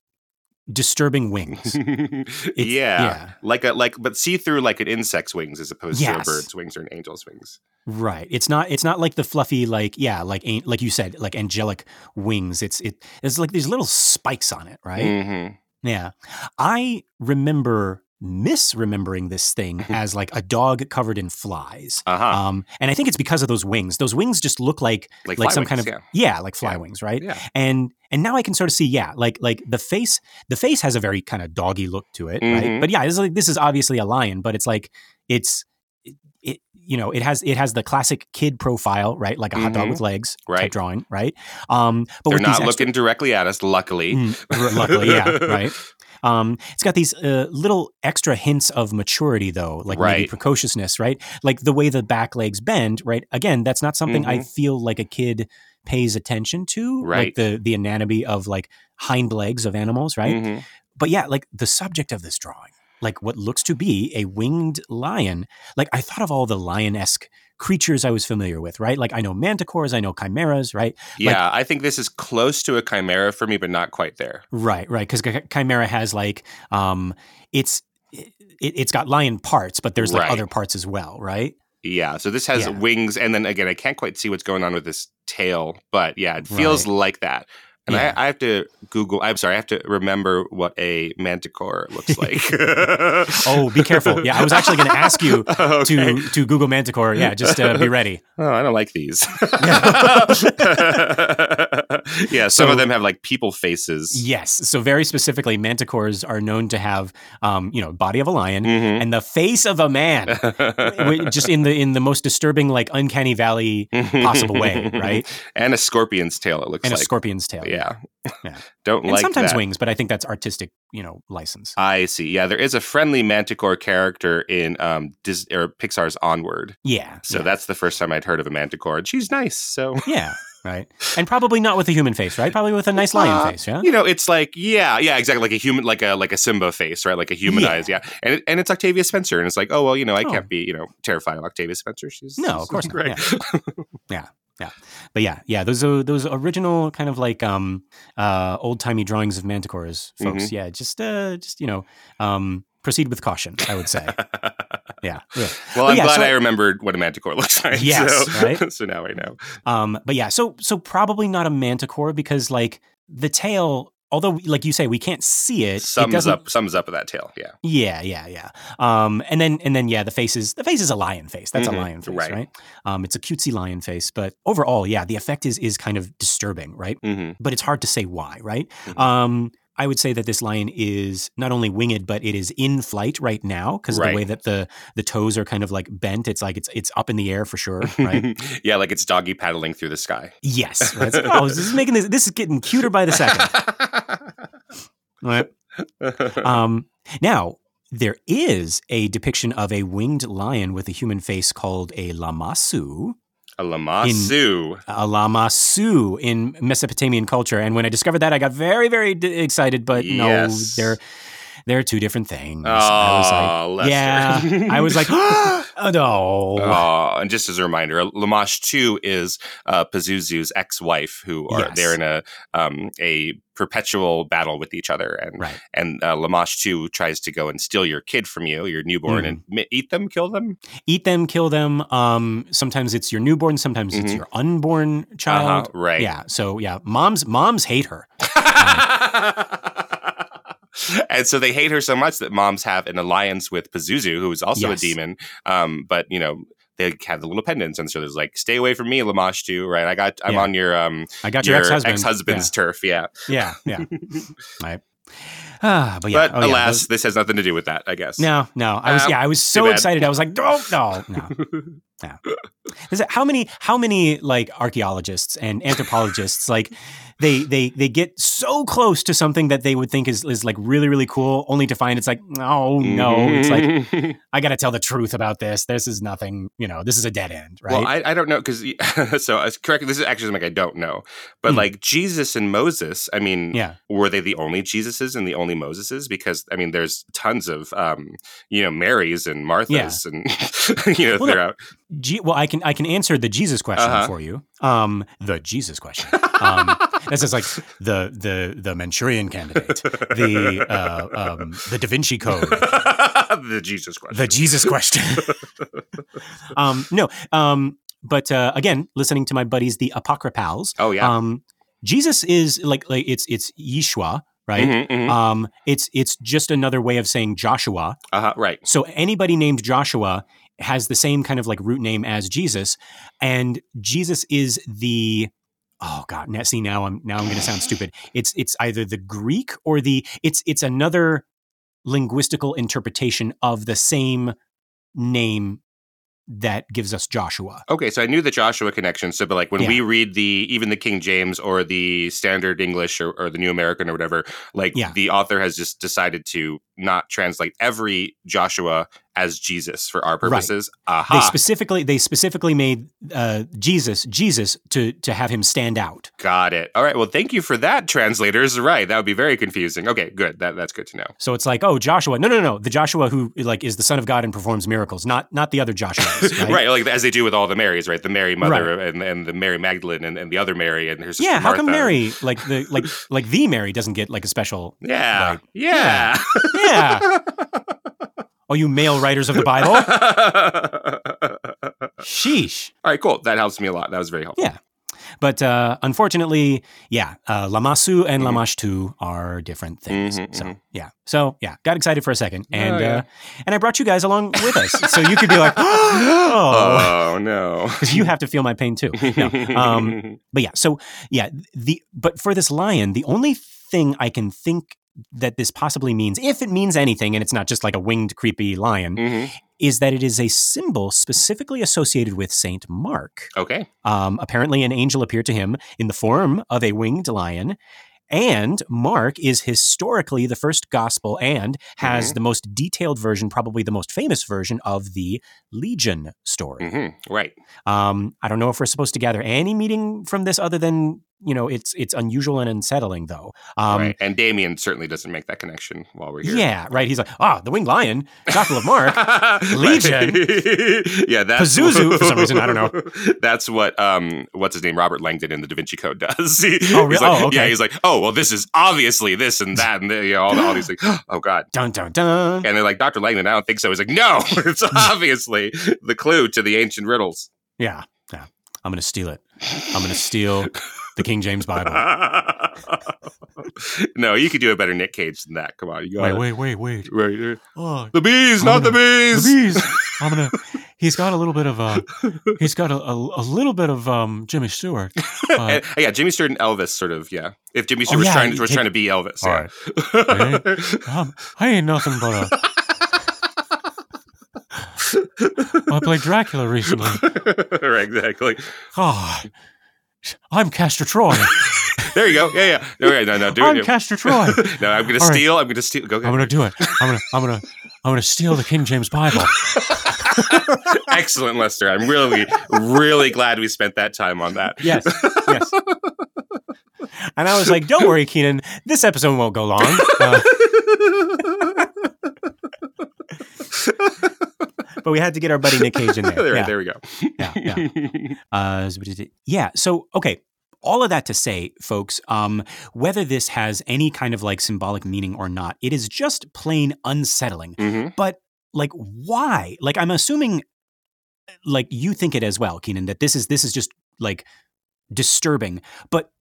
disturbing wings. yeah. yeah. Like a like but see through like an insect's wings as opposed yes. to a bird's wings or an angel's wings. Right. It's not it's not like the fluffy like yeah, like like you said, like angelic wings. It's it it's like these little spikes on it, right? Mm-hmm. Yeah. I remember misremembering this thing as like a dog covered in flies. Uh-huh. Um, and I think it's because of those wings. Those wings just look like like, like some wings, kind of yeah, yeah like fly yeah. wings, right? Yeah. And and now I can sort of see yeah, like like the face the face has a very kind of doggy look to it, mm-hmm. right? But yeah, this is like this is obviously a lion, but it's like it's it, you know it has it has the classic kid profile, right? Like a hot mm-hmm. dog with legs, right? drawing, right? Um, but they're not extra- looking directly at us, luckily. Mm, luckily, yeah, right. Um, it's got these uh, little extra hints of maturity, though, like right. maybe precociousness, right? Like the way the back legs bend, right? Again, that's not something mm-hmm. I feel like a kid pays attention to, right? Like the the anatomy of like hind legs of animals, right? Mm-hmm. But yeah, like the subject of this drawing, like what looks to be a winged lion. Like I thought of all the lion esque creatures I was familiar with, right? Like I know manticores, I know chimeras, right? Yeah, like, I think this is close to a chimera for me, but not quite there. Right, right, because chimera has like um, it's it, has got lion parts, but there's like right. other parts as well, right? Yeah, so this has yeah. wings, and then again, I can't quite see what's going on with this tail, but yeah, it feels right. like that. And yeah. I, I, have to Google. I'm sorry, I have to remember what a manticore looks like. oh, be careful! Yeah, I was actually going to ask you okay. to to Google manticore. Yeah, just uh, be ready. Oh, I don't like these. yeah, some so, of them have like people faces. Yes. So very specifically, manticores are known to have, um, you know, body of a lion mm-hmm. and the face of a man, just in the in the most disturbing, like uncanny valley possible way, right? And a scorpion's tail. It looks and like a scorpion's tail. Yeah. Yeah. Don't and like sometimes that. wings, but I think that's artistic, you know, license. I see. Yeah, there is a friendly Manticore character in um Dis- or Pixar's Onward. Yeah. So yeah. that's the first time I'd heard of a Manticore, and she's nice. So yeah. Right, and probably not with a human face, right? Probably with a nice lion uh, face, yeah. You know, it's like, yeah, yeah, exactly, like a human, like a like a Simba face, right? Like a humanized, yeah. yeah. And it, and it's Octavia Spencer, and it's like, oh well, you know, I oh. can't be, you know, terrified of Octavia Spencer. She's no, of course not. Yeah. yeah yeah but yeah yeah those are those original kind of like um uh old timey drawings of manticores folks mm-hmm. yeah just uh just you know um proceed with caution i would say yeah, yeah, well i'm yeah, glad so, i remembered what a manticore looks like yes so, right so now i know um but yeah so so probably not a manticore because like the tail although like you say we can't see it sums it up sums up with that tail yeah yeah yeah yeah um and then and then yeah the face is the face is a lion face that's mm-hmm. a lion face right. right. um it's a cutesy lion face but overall yeah the effect is is kind of disturbing right mm-hmm. but it's hard to say why right mm-hmm. um I would say that this lion is not only winged, but it is in flight right now because right. the way that the the toes are kind of like bent. It's like it's it's up in the air for sure, right? yeah, like it's doggy paddling through the sky. Yes. Right? oh, this is making this. This is getting cuter by the second. right. Um. Now there is a depiction of a winged lion with a human face called a lamassu. A lamassu. In, a lamassu in Mesopotamian culture. And when I discovered that, I got very, very d- excited. But yes. no, they're they're two different things. Oh, I was like, yeah. I was like, oh, no. Oh, and just as a reminder, Lamashtu is uh, Pazuzu's ex-wife, who are yes. they're in a um, a perpetual battle with each other, and right. and uh, too tries to go and steal your kid from you, your newborn, mm. and eat them, kill them, eat them, kill them. Um, sometimes it's your newborn, sometimes mm-hmm. it's your unborn child. Uh-huh, right? Yeah. So yeah, moms moms hate her. um, and so they hate her so much that moms have an alliance with Pazuzu, who is also yes. a demon. Um, but you know, they have the little pendants, and so there's like, "Stay away from me, Lamashtu." Right? I got, I'm yeah. on your, um, I got your, your ex-husband. ex-husband's yeah. turf. Yeah, yeah, yeah. right. Ah, but yeah. But oh, alas, yeah. this has nothing to do with that. I guess. No, no. I was, um, yeah, I was so excited. I was like, oh no, no, it, how many, how many like archaeologists and anthropologists like they they they get so close to something that they would think is is like really really cool, only to find it's like oh no, it's like I got to tell the truth about this. This is nothing. You know, this is a dead end, right? Well, I, I don't know because so uh, correct. This is actually something I don't know, but mm. like Jesus and Moses. I mean, yeah, were they the only Jesuses and the only Moseses? Because I mean, there's tons of um, you know Marys and Marthas yeah. and you know well, throughout. G- well, I can I can answer the Jesus question uh-huh. for you. Um, the Jesus question. Um, this is like the the the Manchurian Candidate, the uh, um, the Da Vinci Code, the Jesus question, the Jesus question. um, no, um, but uh, again, listening to my buddies, the Apocryphals. Oh yeah. Um, Jesus is like like it's it's Yeshua, right? Mm-hmm, mm-hmm. Um, it's it's just another way of saying Joshua. Uh-huh, right. So anybody named Joshua has the same kind of like root name as Jesus, and Jesus is the oh god now see now i'm now i'm going to sound stupid it's it's either the greek or the it's it's another linguistical interpretation of the same name that gives us Joshua. Okay, so I knew the Joshua connection. So, but like when yeah. we read the even the King James or the Standard English or, or the New American or whatever, like yeah. the author has just decided to not translate every Joshua as Jesus for our purposes. Right. Aha. They specifically they specifically made uh, Jesus Jesus to to have him stand out. Got it. All right. Well, thank you for that, translators. Right. That would be very confusing. Okay, good. That that's good to know. So it's like, oh, Joshua. No, no, no. The Joshua who like is the son of God and performs miracles, not not the other Joshua. Right? right. Like as they do with all the Marys, right? The Mary mother right. and, and the Mary Magdalene and, and the other Mary and her sister Yeah. How come Mary like the like like the Mary doesn't get like a special? Yeah. Like, yeah. Yeah. yeah. You male writers of the Bible. Sheesh. All right, cool. That helps me a lot. That was very helpful. Yeah. But uh, unfortunately, yeah, uh, Lamassu and mm-hmm. Lamashtu are different things. Mm-hmm, so mm-hmm. yeah, so yeah, got excited for a second, oh, and oh, yeah. uh, and I brought you guys along with us, so you could be like, oh, oh no, you have to feel my pain too. No. Um, but yeah, so yeah, the but for this lion, the only thing I can think that this possibly means, if it means anything, and it's not just like a winged, creepy lion, mm-hmm. is that it is a symbol specifically associated with Saint Mark. Okay. Um, apparently, an angel appeared to him in the form of a winged lion. And Mark is historically the first gospel and has mm-hmm. the most detailed version, probably the most famous version of the Legion story. Mm-hmm. Right. Um, I don't know if we're supposed to gather any meaning from this other than you know, it's it's unusual and unsettling though. Um, right. And Damien certainly doesn't make that connection while we're here. Yeah, right. He's like, ah, the winged lion, Gospel of Mark, Legion, yeah, that's Pazuzu for some reason. I don't know. That's what um, what's his name, Robert Langdon in the Da Vinci Code does. he, oh, really? Like, oh, okay. Yeah, he's like, oh, well, this is obviously this and that and the, you know, all, all these things. oh God, dun dun dun. And they're like, Doctor Langdon, I don't think so. He's like, no, it's obviously the clue to the ancient riddles. Yeah, yeah. I'm gonna steal it. I'm gonna steal the King James Bible. no, you could do a better Nick Cage than that. Come on, you got wait, wait, wait, wait. Wait. Oh, the bees, I'm not gonna, the bees. The bees. I'm gonna. He's got a little bit of a. he's got a, a, a little bit of um, Jimmy Stewart. Uh, yeah, Jimmy Stewart and Elvis, sort of. Yeah, if Jimmy Stewart oh, yeah, was trying was trying to be Elvis. All yeah. right. um, I ain't nothing but a. I played Dracula recently. right, exactly. Oh, I'm Castor Troy. there you go. Yeah, yeah. No, no, no. no do I'm. Castor Troy. no, I'm going to steal. Right. I'm going to steal. Go. Ahead. I'm going to do it. I'm going to. I'm going to. I'm going to steal the King James Bible. Excellent, Lester. I'm really, really glad we spent that time on that. Yes. Yes. And I was like, "Don't worry, Keenan. This episode won't go long." Uh, but we had to get our buddy Nick Cage in there. there, yeah. there we go. yeah, yeah. Uh, yeah. So, okay. All of that to say, folks, um, whether this has any kind of like symbolic meaning or not, it is just plain unsettling. Mm-hmm. But like, why? Like, I'm assuming, like, you think it as well, Keenan, that this is this is just like disturbing. But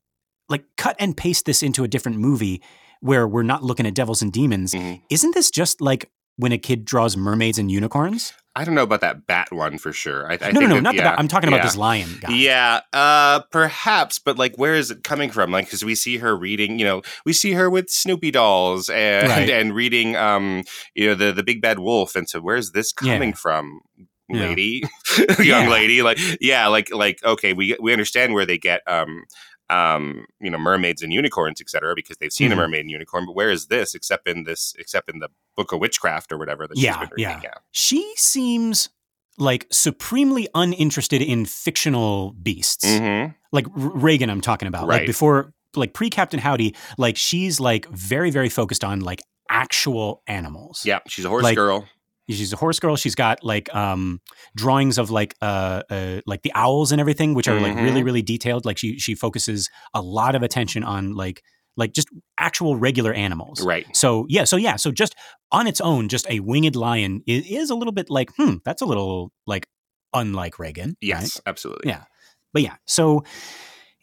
like, cut and paste this into a different movie where we're not looking at devils and demons. Mm-hmm. Isn't this just like when a kid draws mermaids and unicorns? I don't know about that bat one for sure. I, I no, no, no, that, not yeah, the bat. I'm talking yeah. about this lion guy. Yeah, uh, perhaps, but like, where is it coming from? Like, because we see her reading, you know, we see her with Snoopy dolls and right. and reading, um, you know, the the Big Bad Wolf, and so where's this coming yeah. from? lady young lady like yeah like like okay we we understand where they get um um, you know, mermaids and unicorns, etc., because they've seen mm-hmm. a mermaid and unicorn. But where is this except in this, except in the book of witchcraft or whatever that yeah, she's been reading? Yeah. yeah, she seems like supremely uninterested in fictional beasts, mm-hmm. like R- Regan. I'm talking about, right. like before, like pre Captain Howdy, like she's like very, very focused on like actual animals. Yeah, she's a horse like, girl she's a horse girl. She's got like um, drawings of like uh, uh, like the owls and everything, which are mm-hmm. like really mm-hmm. really detailed. Like she she focuses a lot of attention on like like just actual regular animals. Right. So yeah, so yeah, so just on its own, just a winged lion is, is a little bit like hmm, that's a little like unlike Regan. Yes, right? absolutely. Yeah, but yeah, so.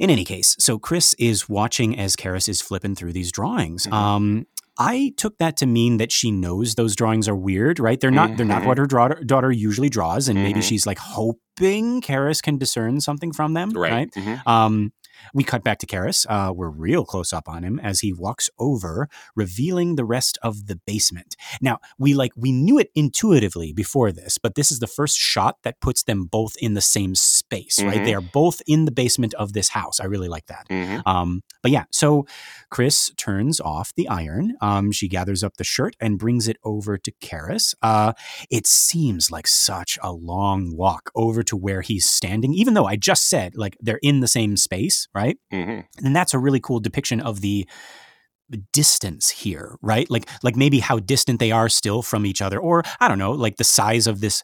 In any case, so Chris is watching as Karras is flipping through these drawings. Mm-hmm. Um, I took that to mean that she knows those drawings are weird, right? They're not. Mm-hmm. They're not what mm-hmm. her daughter, daughter usually draws, and mm-hmm. maybe she's like hoping Karras can discern something from them, right? right? Mm-hmm. Um, We cut back to Karras. Uh, we're real close up on him as he walks over, revealing the rest of the basement. Now, we like we knew it intuitively before this, but this is the first shot that puts them both in the same space, right? Mhm. They are both in the basement of this house. I really like that. Mhm. Um, but yeah, so Chris turns off the iron. Um, she gathers up the shirt and brings it over to Karras. Uh, it seems like such a long walk over to where he's standing, even though I just said like they're in the same space, right? Mhm. And that's a really cool depiction of the distance here, right? Like like maybe how distant they are still from each other, or I don't know, like the size of this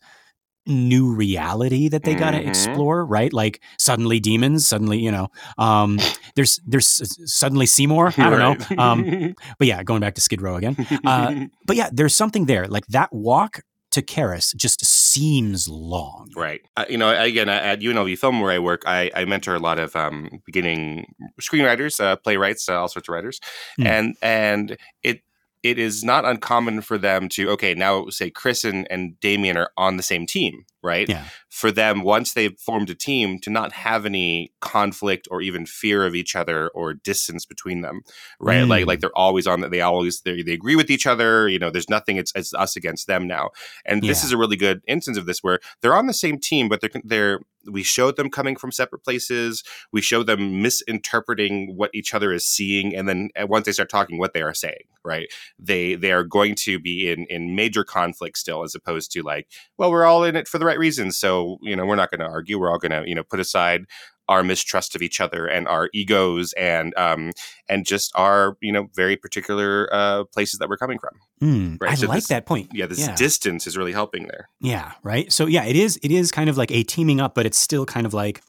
new reality that they got to explore right like suddenly demons suddenly you know um there's there's suddenly seymour i don't know um but yeah going back to skid row again uh, but yeah there's something there like that walk to Karras just seems long Right. Uh, you know, again, at UNLV Film, where I work, I, I mentor a lot of um, beginning screenwriters, uh, playwrights, uh, all sorts of writers, Hmm. and and it it is not uncommon for them to okay now say Chris and, and Damien are on the same team, right? Yeah. For them, once they've formed a team, to not have any conflict or even fear of each other or distance between them, right? Mm. Like like they're always on that. They always they, they agree with each other. You know, there's nothing. It's, it's us against them now. And this is a really good instance of this where they're on the same team, but they're they're we showed them coming from separate places. We show them misinterpreting what each other is seeing, and then uh, once they start talking, what they are saying. Right? They they are going to be in in major conflict still, as opposed to like, well, we're all in it for the right reasons, so you know we're not going to argue. We're all going to you know put aside our mistrust of each other and our egos and um and just our you know very particular uh places that we're coming from Mm, Right, i so like this- that point yeah this Yeah. distance is really helping there Yeah, right. So yeah, it is it is kind of like a teaming up, but it's still kind of like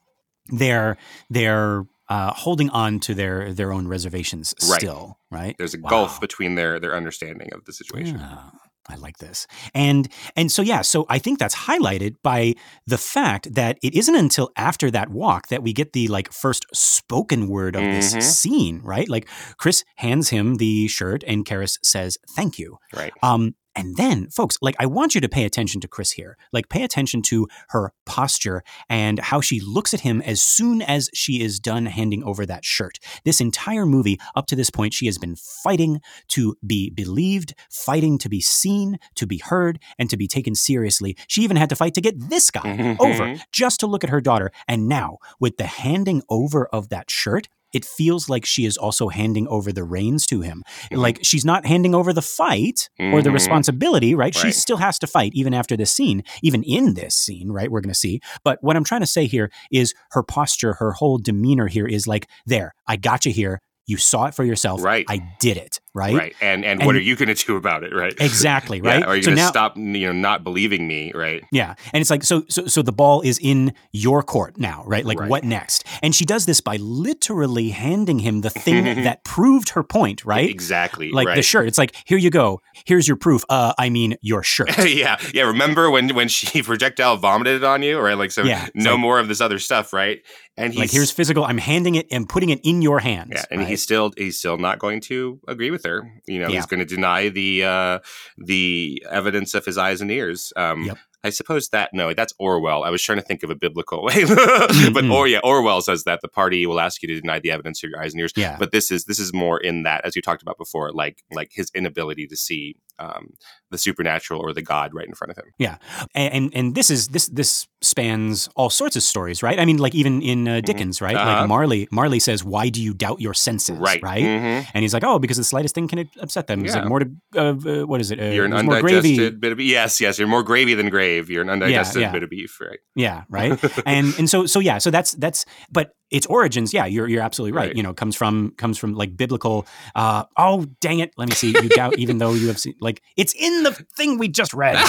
they're they're uh, holding on to their their own reservations Right. still, right? there's a Wow. gulf between their their understanding of the situation Yeah, I like this. And and so yeah, so I think that's highlighted by the fact that it isn't until after that walk that we get the like first spoken word of Mhm. this scene, right? Like Chris hands him the shirt and Karras says, "Thank you." right Um, and then, folks, like I want you to pay attention to Chris here. Like, pay attention to her posture and how she looks at him as soon as she is done handing over that shirt. This entire movie, up to this point, she has been fighting to be believed, fighting to be seen, to be heard, and to be taken seriously. She even had to fight to get this guy Mhm. over just to look at her daughter. And now, with the handing over of that shirt, it feels like she is also handing over the reins to him. Mhm. Like she's not handing over the fight or the Mhm. responsibility, right? She still has to fight even after this scene, even in this scene, right? We're going to see. But what I'm trying to say here is her posture, her whole demeanor here is like, there, I got you here. You saw it for yourself. Right. I did it, right? right and and, what are you going to do about it right Exactly, Yeah, right? are you so going to stop you know not believing me right Yeah. And it's like, so, so, so the ball is in your court now, right? Like, Right. what next? And she does this by literally handing him the thing that proved her point, right? exactly Like right. the shirt. It's like, here you go. Here's your proof. Uh, I mean, your shirt. yeah, yeah. Remember when when she projectile vomited on you, right? Like, so Yeah, no like- more of this other stuff, right? And he's like, here's physical. I'm handing it and putting it in your hands. yeah, and right? he's still he's still not going to agree with her. You know, Yeah. he's going to deny the uh the evidence of his eyes and ears. Um, Yep. I suppose that no, that's Orwell. I was trying to think of a biblical way, but Mm-mm. or yeah, Orwell says that the party will ask you to deny the evidence of your eyes and ears. Yeah. But this is this is more in that, as you talked about before, like like his inability to see um, the supernatural or the God right in front of him. Yeah, and, and and this is this this spans all sorts of stories, right? I mean, like even in uh, Dickens, right? Uh-huh. Like Marley, Marley says, "Why do you doubt your senses?" Right. right? Mhm. And he's like, "Oh, because the slightest thing can upset them." He's Yeah. like, "More to uh, uh, what is it? Uh, You're an undigested gravy." bit of beef. Yes, yes. You're more gravy than grave. You're an undigested yeah. bit of beef, right? Yeah, right. and and so so yeah, so that's that's but its origins, yeah, you're you're absolutely right. Right. You know, comes from comes from like biblical. uh Oh, dang it! Let me see. You doubt, even though you have seen, like it's in the thing we just read.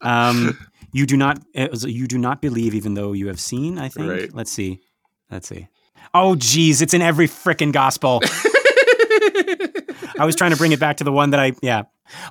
Um, you do not you do not believe, even though you have seen. I think. Right. Let's see. Let's see. Oh, geez, it's in every frickin' gospel. I was trying to bring it back to the one that I yeah,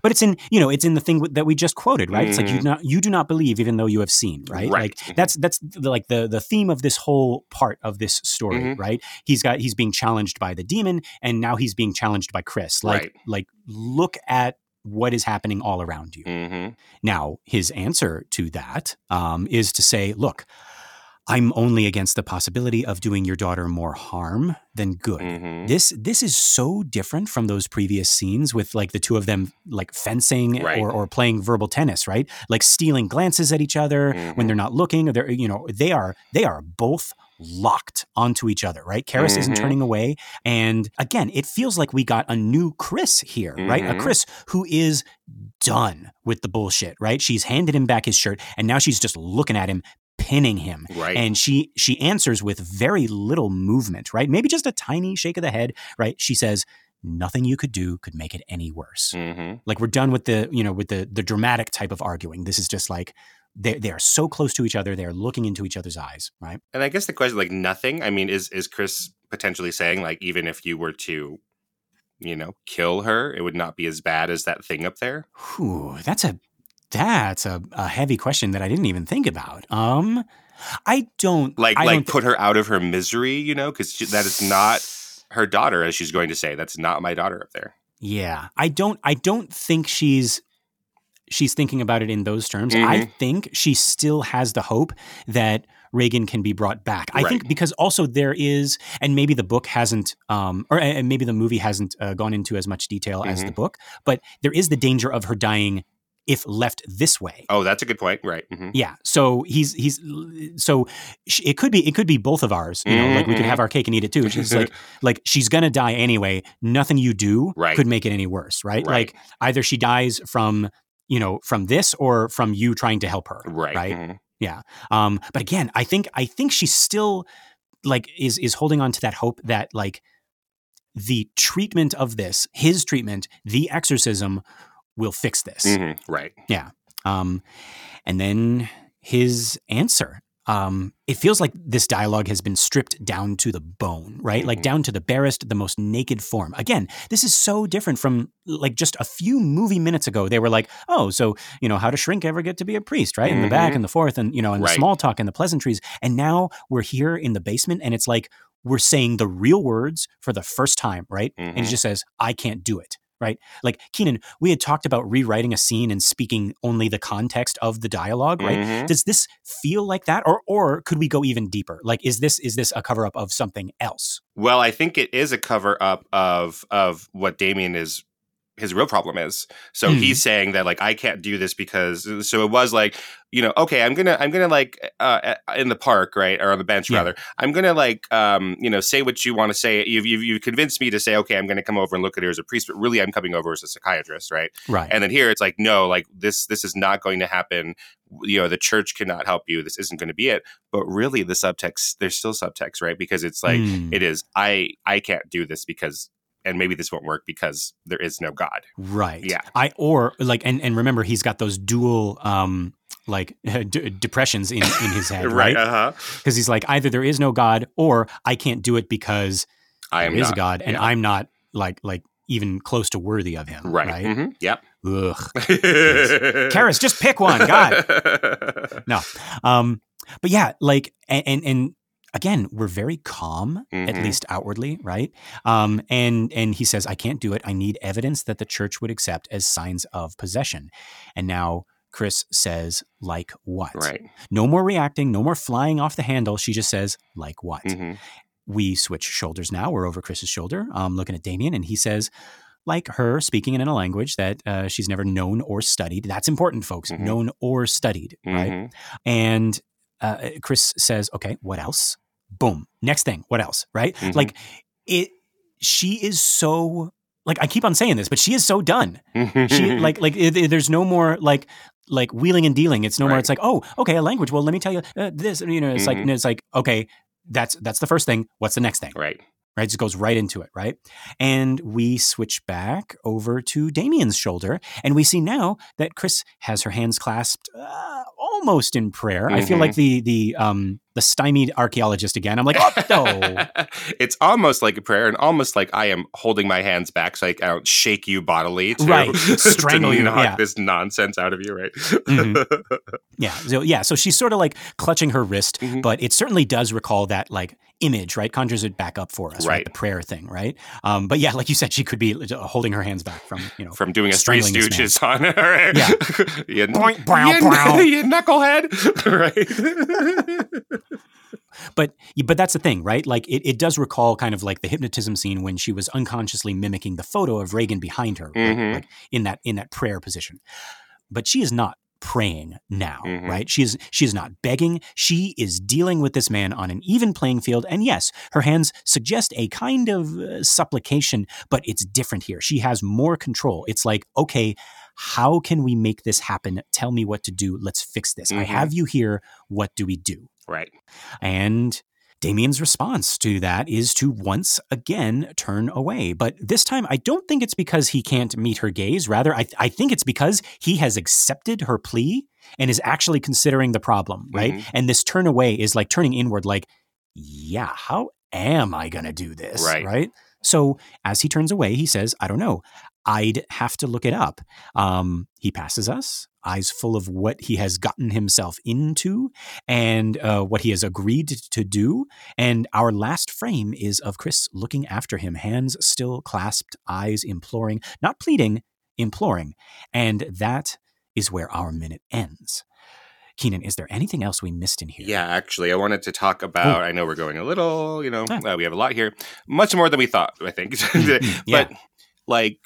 but it's in you know it's in the thing that we just quoted right. It's like you do not you do not believe even though you have seen right. Mm-hmm. Right. Like that's that's the, like the the theme of this whole part of this story Mhm. right. He's got he's being challenged by the demon and now he's being challenged by Chris. Like Right. like look at what is happening all around you. hmm Now, his answer to that um, is to say, look, I'm only against the possibility of doing your daughter more harm than good. Mm-hmm. This this is so different from those previous scenes with like the two of them like fencing right. or, or playing verbal tennis, right? Like stealing glances at each other mm-hmm. when they're not looking. They're you know they are they are both locked onto each other, right? Karras mm-hmm. isn't turning away. And again, it feels like we got a new Chris here, mm-hmm. right? A mm-hmm. Chris who is done with the bullshit, right? She's handed him back his shirt and now she's just looking at him pinning him. Right. And she she answers with very little movement, right? Maybe just a tiny shake of the head, right? She says, nothing you could do could make it any worse. Mm-hmm. Like we're done with the, you know, with the the dramatic type of arguing. This is just like they they are so close to each other. They are looking into each other's eyes, right? And I guess the question, like nothing. I mean, is is Chris potentially saying like even if you were to, you know, kill her, it would not be as bad as that thing up there? Whew, that's a that's a, a heavy question that I didn't even think about. Um, I don't like I like don't put her out of her misery, you know, because that is not her daughter, as she's going to say. That's not my daughter up there. Yeah, I don't. I don't think she's she's thinking about it in those terms. Mm-hmm. I think she still has the hope that Regan can be brought back. I right. think because also there is, and maybe the book hasn't, um, or and maybe the movie hasn't uh, gone into as much detail mm-hmm. as the book, but there is the danger of her dying if left this way. Oh, that's a good point. Right. Mm-hmm. Yeah. So he's he's so it could be it could be both of ours. You know, mm-hmm. like we could have our cake and eat it too. She's like like she's gonna die anyway. Nothing you do right. could make it any worse. Right? right? Like either she dies from you know from this or from you trying to help her. Right. Right. Mm-hmm. Yeah. Um. But again, I think I think she's still like is is holding on to that hope that like the treatment of this, his treatment, the exorcism we'll fix this. Mm-hmm, right. Yeah. Um, and then his answer. Um, it feels like this dialogue has been stripped down to the bone, right? Mm-hmm. Like down to the barest, the most naked form. Again, this is so different from like just a few movie minutes ago. They were like, oh, so, you know, how does Shrink ever get to be a priest, right? Mm-hmm. In the back and the forth and, you know, and right. the small talk and the pleasantries. And now we're here in the basement and it's like we're saying the real words for the first time, right? And he mm-hmm. just says, I can't do it right? Like Keenan, we had talked about rewriting a scene and speaking only the context of the dialogue, right? Mm-hmm. Does this feel like that, or or could we go even deeper? Like, is this is this a cover up of something else? Well, I think it is a cover up of of what Damien is his real problem is. So mm. he's saying that like I can't do this because so it was like you know okay I'm gonna I'm gonna like uh, in the park right or on the bench yeah. rather I'm gonna like um you know say what you want to say you've, you've you've convinced me to say okay I'm gonna come over and look at her as a priest but really I'm coming over as a psychiatrist right right and then here it's like no like this this is not going to happen you know the church cannot help you this isn't going to be it but really the subtext there's still subtext right because it's like mm. it is I I can't do this because and maybe this won't work because there is no God. Right. Yeah. I or like and and remember he's got those dual um like d- depressions in in his head, right? right? Uh-huh. Because he's like either there is no God or I can't do it because I am there is not, God and yeah. I'm not like like even close to worthy of him. Right. Right. Mm-hmm. Yep. Ugh. Karras, just pick one. God. No. Um, but yeah, like and, and and again, we're very calm, mm-hmm. at least outwardly, right? Um, and and he says, I can't do it. I need evidence that the church would accept as signs of possession. And now Chris says, like what? Right. No more reacting, no more flying off the handle. She just says, like what? Mm-hmm. We switch shoulders now. We're over Chris's shoulder, um, looking at Damien, and he says, like her, speaking in a language that uh, she's never known or studied. That's important, folks. Mm-hmm. Known or studied, right? Mm-hmm. And uh, Chris says, okay, what else? Boom. Next thing, what else? Right? Mm-hmm. Like it, she is so, like, I keep on saying this, but she is so done. she, like, like, it, it, there's no more, like, like wheeling and dealing. It's no right. more, it's like, oh, okay, a language. Well, let me tell you uh, this. You know, it's mm-hmm. like, it's like, okay, that's, that's the first thing. What's the next thing? Right right? It just goes right into it, right? And we switch back over to Damien's shoulder, and we see now that Chris has her hands clasped uh, almost in prayer. Mm-hmm. I feel like mm-hmm. the the um the stymied archaeologist again. I'm like, oh no. it's almost like a prayer, and almost like I am holding my hands back so I don't shake you bodily, to, right? Strangle to you, knock yeah. this nonsense out of you, right? mm-hmm. Yeah, so yeah, so she's sort of like clutching her wrist, mm-hmm. but it certainly does recall that like image, right? Conjures it back up for us, right? right? The prayer thing, right? Um, but yeah, like you said, she could be holding her hands back from you know from doing a Three Stooges on her. Yeah, you, brow, you, brow. You knucklehead, right? but but that's the thing, right? Like it, it does recall kind of like the hypnotism scene when she was unconsciously mimicking the photo of Regan behind her, mm-hmm. like, like in that in that prayer position. But she is not praying now, mm-hmm. right? She is she is not begging. She is dealing with this man on an even playing field. And yes, her hands suggest a kind of uh, supplication, but it's different here. She has more control. It's like, okay, how can we make this happen? Tell me what to do. Let's fix this. Mm-hmm. I have you here. What do we do? Right. And Damien's response to that is to once again turn away. But this time, I don't think it's because he can't meet her gaze. Rather, I, th- I think it's because he has accepted her plea and is actually considering the problem, right? Mm-hmm. And this turn away is like turning inward, like, yeah, how am I going to do this? Right. Right. So as he turns away, he says, I don't know. I'd have to look it up. Um, he passes us, eyes full of what he has gotten himself into and uh, what he has agreed to do. And our last frame is of Chris looking after him, hands still clasped, eyes imploring, not pleading, imploring. And that is where our minute ends. Keenan, is there anything else we missed in here? Yeah, actually, I wanted to talk about. Ooh. I know we're going a little, you know, ah. uh, we have a lot here, much more than we thought. I think, but yeah. like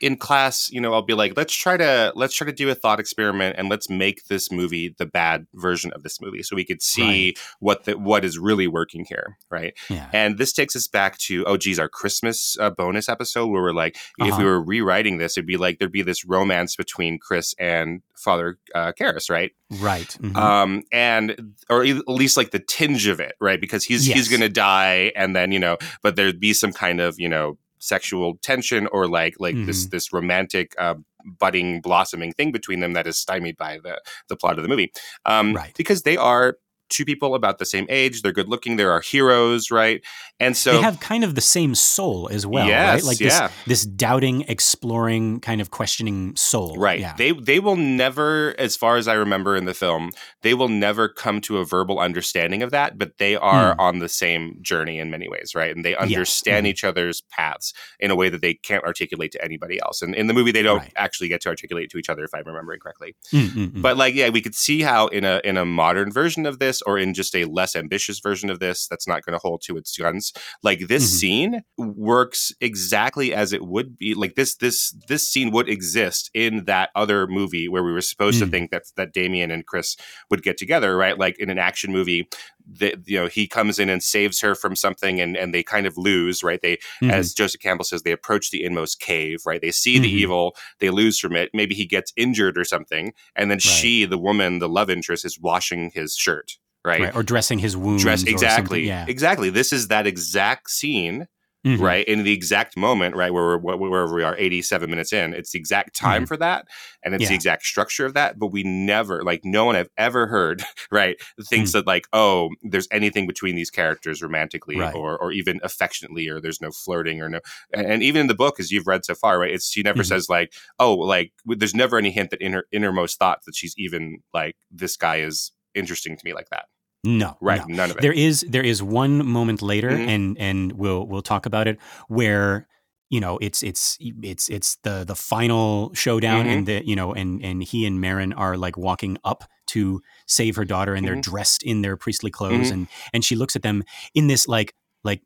in class, you know, I'll be like, let's try to let's try to do a thought experiment and let's make this movie the bad version of this movie, so we could see right. what the what is really working here, right? Yeah. And this takes us back to oh geez, our Christmas uh, bonus episode where we're like, uh-huh. if we uh-huh. were rewriting this, it'd be like there'd be this romance between Chris and Father uh, Karras, right? Right. Mm-hmm. Um, and or at least like the tinge of it, right? Because he's yes. he's gonna die, and then you know, but there'd be some kind of you know sexual tension or like like mm-hmm. this this romantic uh, budding blossoming thing between them that is stymied by the the plot of the movie um, right. because they are two people about the same age. They're good looking. They're our heroes, right? And so they have kind of the same soul as well, yes, right? Like yeah. this, this doubting, exploring, kind of questioning soul, right? Yeah. They they will never, as far as I remember in the film, they will never come to a verbal understanding of that, but they are mm. on the same journey in many ways, right? And they understand yes. mm. each other's paths in a way that they can't articulate to anybody else. And in the movie, they don't right. actually get to articulate to each other, if I'm remembering correctly. Mm-hmm. But like, yeah, we could see how in a in a modern version of this this or in just a less ambitious version of this that's not going to hold to its guns like this mm-hmm. scene works exactly as it would be like this this this scene would exist in that other movie where we were supposed mm. to think that that Damien and Chris would get together right like in an action movie that you know he comes in and saves her from something and and they kind of lose right they mm-hmm. as joseph campbell says they approach the inmost cave right they see mm-hmm. the evil they lose from it maybe he gets injured or something and then right. she the woman the love interest is washing his shirt right? right. Or dressing his wounds. Dress exactly. Yeah. Exactly. This is that exact scene. Mm-hmm. Right in the exact moment, right where we're wherever we are, eighty-seven minutes in, it's the exact time mm-hmm. for that, and it's yeah. the exact structure of that. But we never, like, no one I've ever heard, right, thinks mm-hmm. that like, oh, there's anything between these characters romantically right. or or even affectionately, or there's no flirting or no. And, and, even in the book, as you've read so far, right, it's she never mm-hmm. says like, oh, like, there's never any hint that in her innermost thought that she's even like, this guy is interesting to me like that. No, right, no. none of it. There is there is one moment later, mm-hmm. and and we'll we'll talk about it where you know it's it's it's it's the the final showdown mm-hmm. and the you know and and he and Merrin are like walking up to save her daughter and mm-hmm. they're dressed in their priestly clothes mm-hmm. and and she looks at them in this like like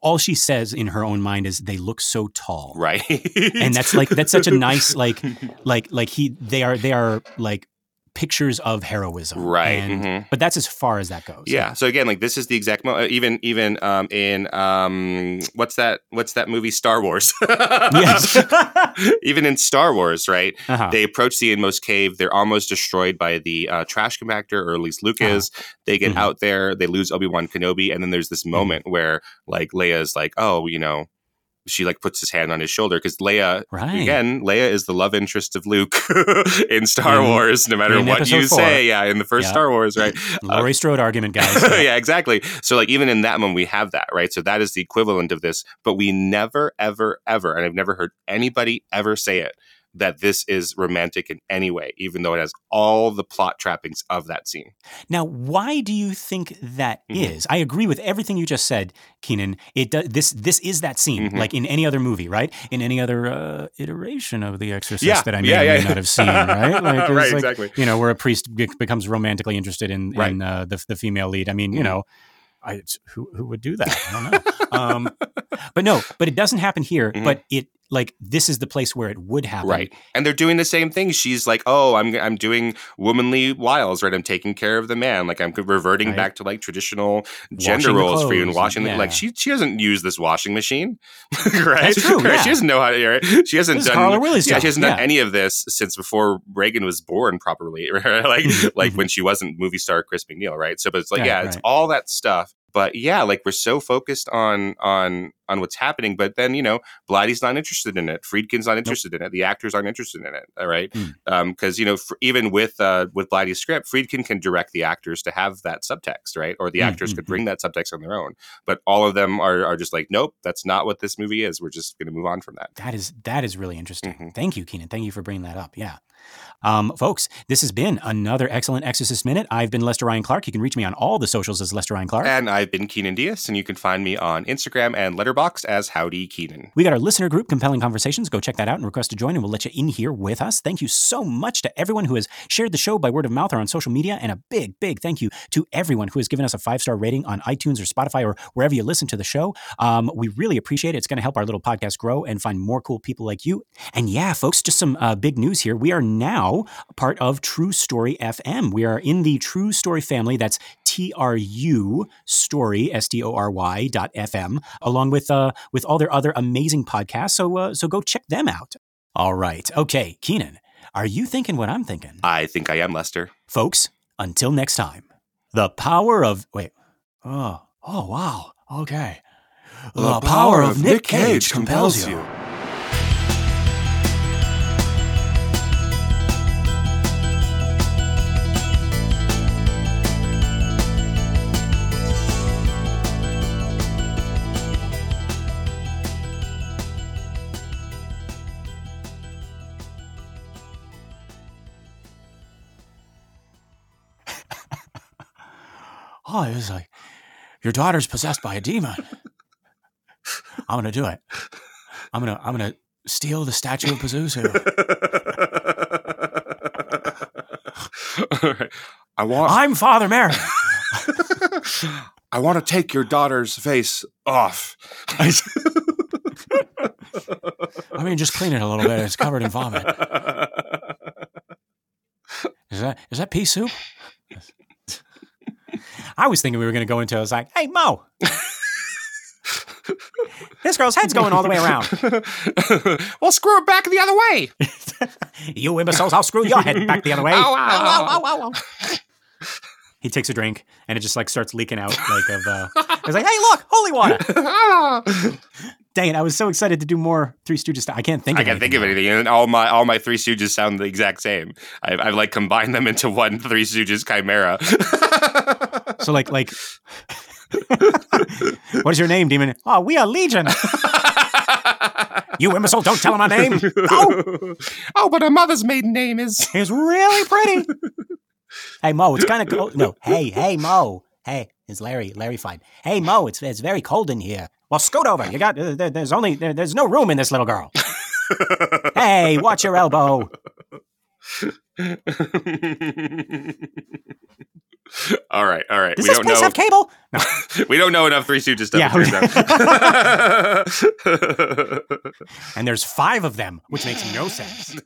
all she says in her own mind is they look so tall right and that's like that's such a nice like like like he they are they are like pictures of heroism, right? And, mm-hmm. But that's as far as that goes. Yeah. So again, like this is the exact mo- uh, even even um, in um, what's that what's that movie Star Wars? yes. even in Star Wars, right? Uh-huh. They approach the inmost cave. They're almost destroyed by the uh, trash compactor, or at least Luke uh-huh. is. They get mm-hmm. out there. They lose Obi Wan Kenobi, and then there's this mm-hmm. moment mm-hmm. where like Leia's like, oh, you know she like puts his hand on his shoulder because Leia right. again Leia is the love interest of Luke in Star in, Wars no matter what you four. say. Yeah in the first Star Wars right? Laurie uh, Strode argument guys. Yeah exactly. So like even in that moment we have that right? So that is the equivalent of this but we never ever ever and I've never heard anybody ever say it that this is romantic in any way, even though it has all the plot trappings of that scene. Now, why do you think that mm-hmm. is? I agree with everything you just said, Keenan. It does this. This is that scene, mm-hmm. like in any other movie, right? In any other uh, iteration of The Exorcist yeah. that I may, yeah, yeah. may not have seen, right? Like, right, like, exactly. You know, where a priest becomes romantically interested in, right. in uh, the the female lead. I mean, you mm-hmm. know I, who who would do that? I don't know. um, but no, but it doesn't happen here. Mm-hmm. But it like this is the place where it would happen. Right. And they're doing the same thing. She's like, "Oh, I'm I'm doing womanly wiles, right? I'm taking care of the man. Like I'm reverting right. back to like traditional gender roles for you and washing yeah. like she she doesn't use this washing machine. right? That's true. Yeah. She doesn't know how to right? She hasn't done Carla Willie's yeah, she hasn't yeah. done any of this since before Regan was born properly. Right? like like when she wasn't movie star Chris MacNeil, right? So but it's like, yeah, it's all that stuff but yeah like we're so focused on on on what's happening but then you know blatty's not interested in it friedkin's not interested nope. in it the actors aren't interested in it all right because mm. um, you know for, even with uh with blatty's script friedkin can direct the actors to have that subtext right or the mm, actors mm, could bring that subtext on their own but all of them are, are just like nope that's not what this movie is we're just going to move on from that that is that is really interesting mm-hmm. thank you keenan thank you for bringing that up yeah um, folks, this has been another excellent Exorcist Minute. I've been Lester Ryan Clark. You can reach me on all the socials as Lester Ryan Clark. And I've been Keenan Diaz, and you can find me on Instagram and Letterboxd as Howdy Keenan. We got our listener group, Compelling Conversations. Go check that out and request to join, and we'll let you in here with us. Thank you so much to everyone who has shared the show by word of mouth or on social media, and a big, big thank you to everyone who has given us a five star rating on iTunes or Spotify or wherever you listen to the show. Um, we really appreciate it. It's going to help our little podcast grow and find more cool people like you. And yeah, folks, just some uh, big news here. We are now part of True Story FM. We are in the True Story family. That's T R U Story S T O R Y dot FM, along with uh, with all their other amazing podcasts. So uh, so go check them out. All right, okay, Keenan, are you thinking what I'm thinking? I think I am, Lester. Folks, until next time, the power of wait, oh oh wow, okay, the, the power, power, of Nick Cage compels you. It was like, your daughter's possessed by a demon. I'm gonna do it. I'm gonna I'm gonna steal the statue of Pazuzu. I want. I'm Father Merrin. I want to take your daughter's face off. I mean, just clean it a little bit. It's covered in vomit. Is that is that pea soup? I was thinking we were going to go into. I was like, "Hey, Moe." this girl's head's going all the way around. well, screw it back the other way. you imbeciles, I'll screw your head back the other way. Ow, ow, ow, he takes a drink and it just like starts leaking out like of uh it's like, hey look, holy water. Dang it, I was so excited to do more Three Stooges stuff. I can't think I can't think of anything. And all my all my Three Stooges sound the exact same. I've, I've like combined them into one Three Stooges chimera. so like like what is your name, demon? Oh, we are Legion. you imbecile, don't tell him my name. Oh, oh but her mother's maiden name is is really pretty. hey Moe, it's kind of cold. No, hey, hey Moe, hey, it's Larry. Larry Fine. Hey Moe, it's it's very cold in here. Well, scoot over. You got uh, there, there's only there, there's no room in this little girl. hey, watch your elbow. all right, all right. Does we this don't place know. have cable? No. we don't know enough Three Stooges stuff. Yeah. and there's five of them, which makes no sense.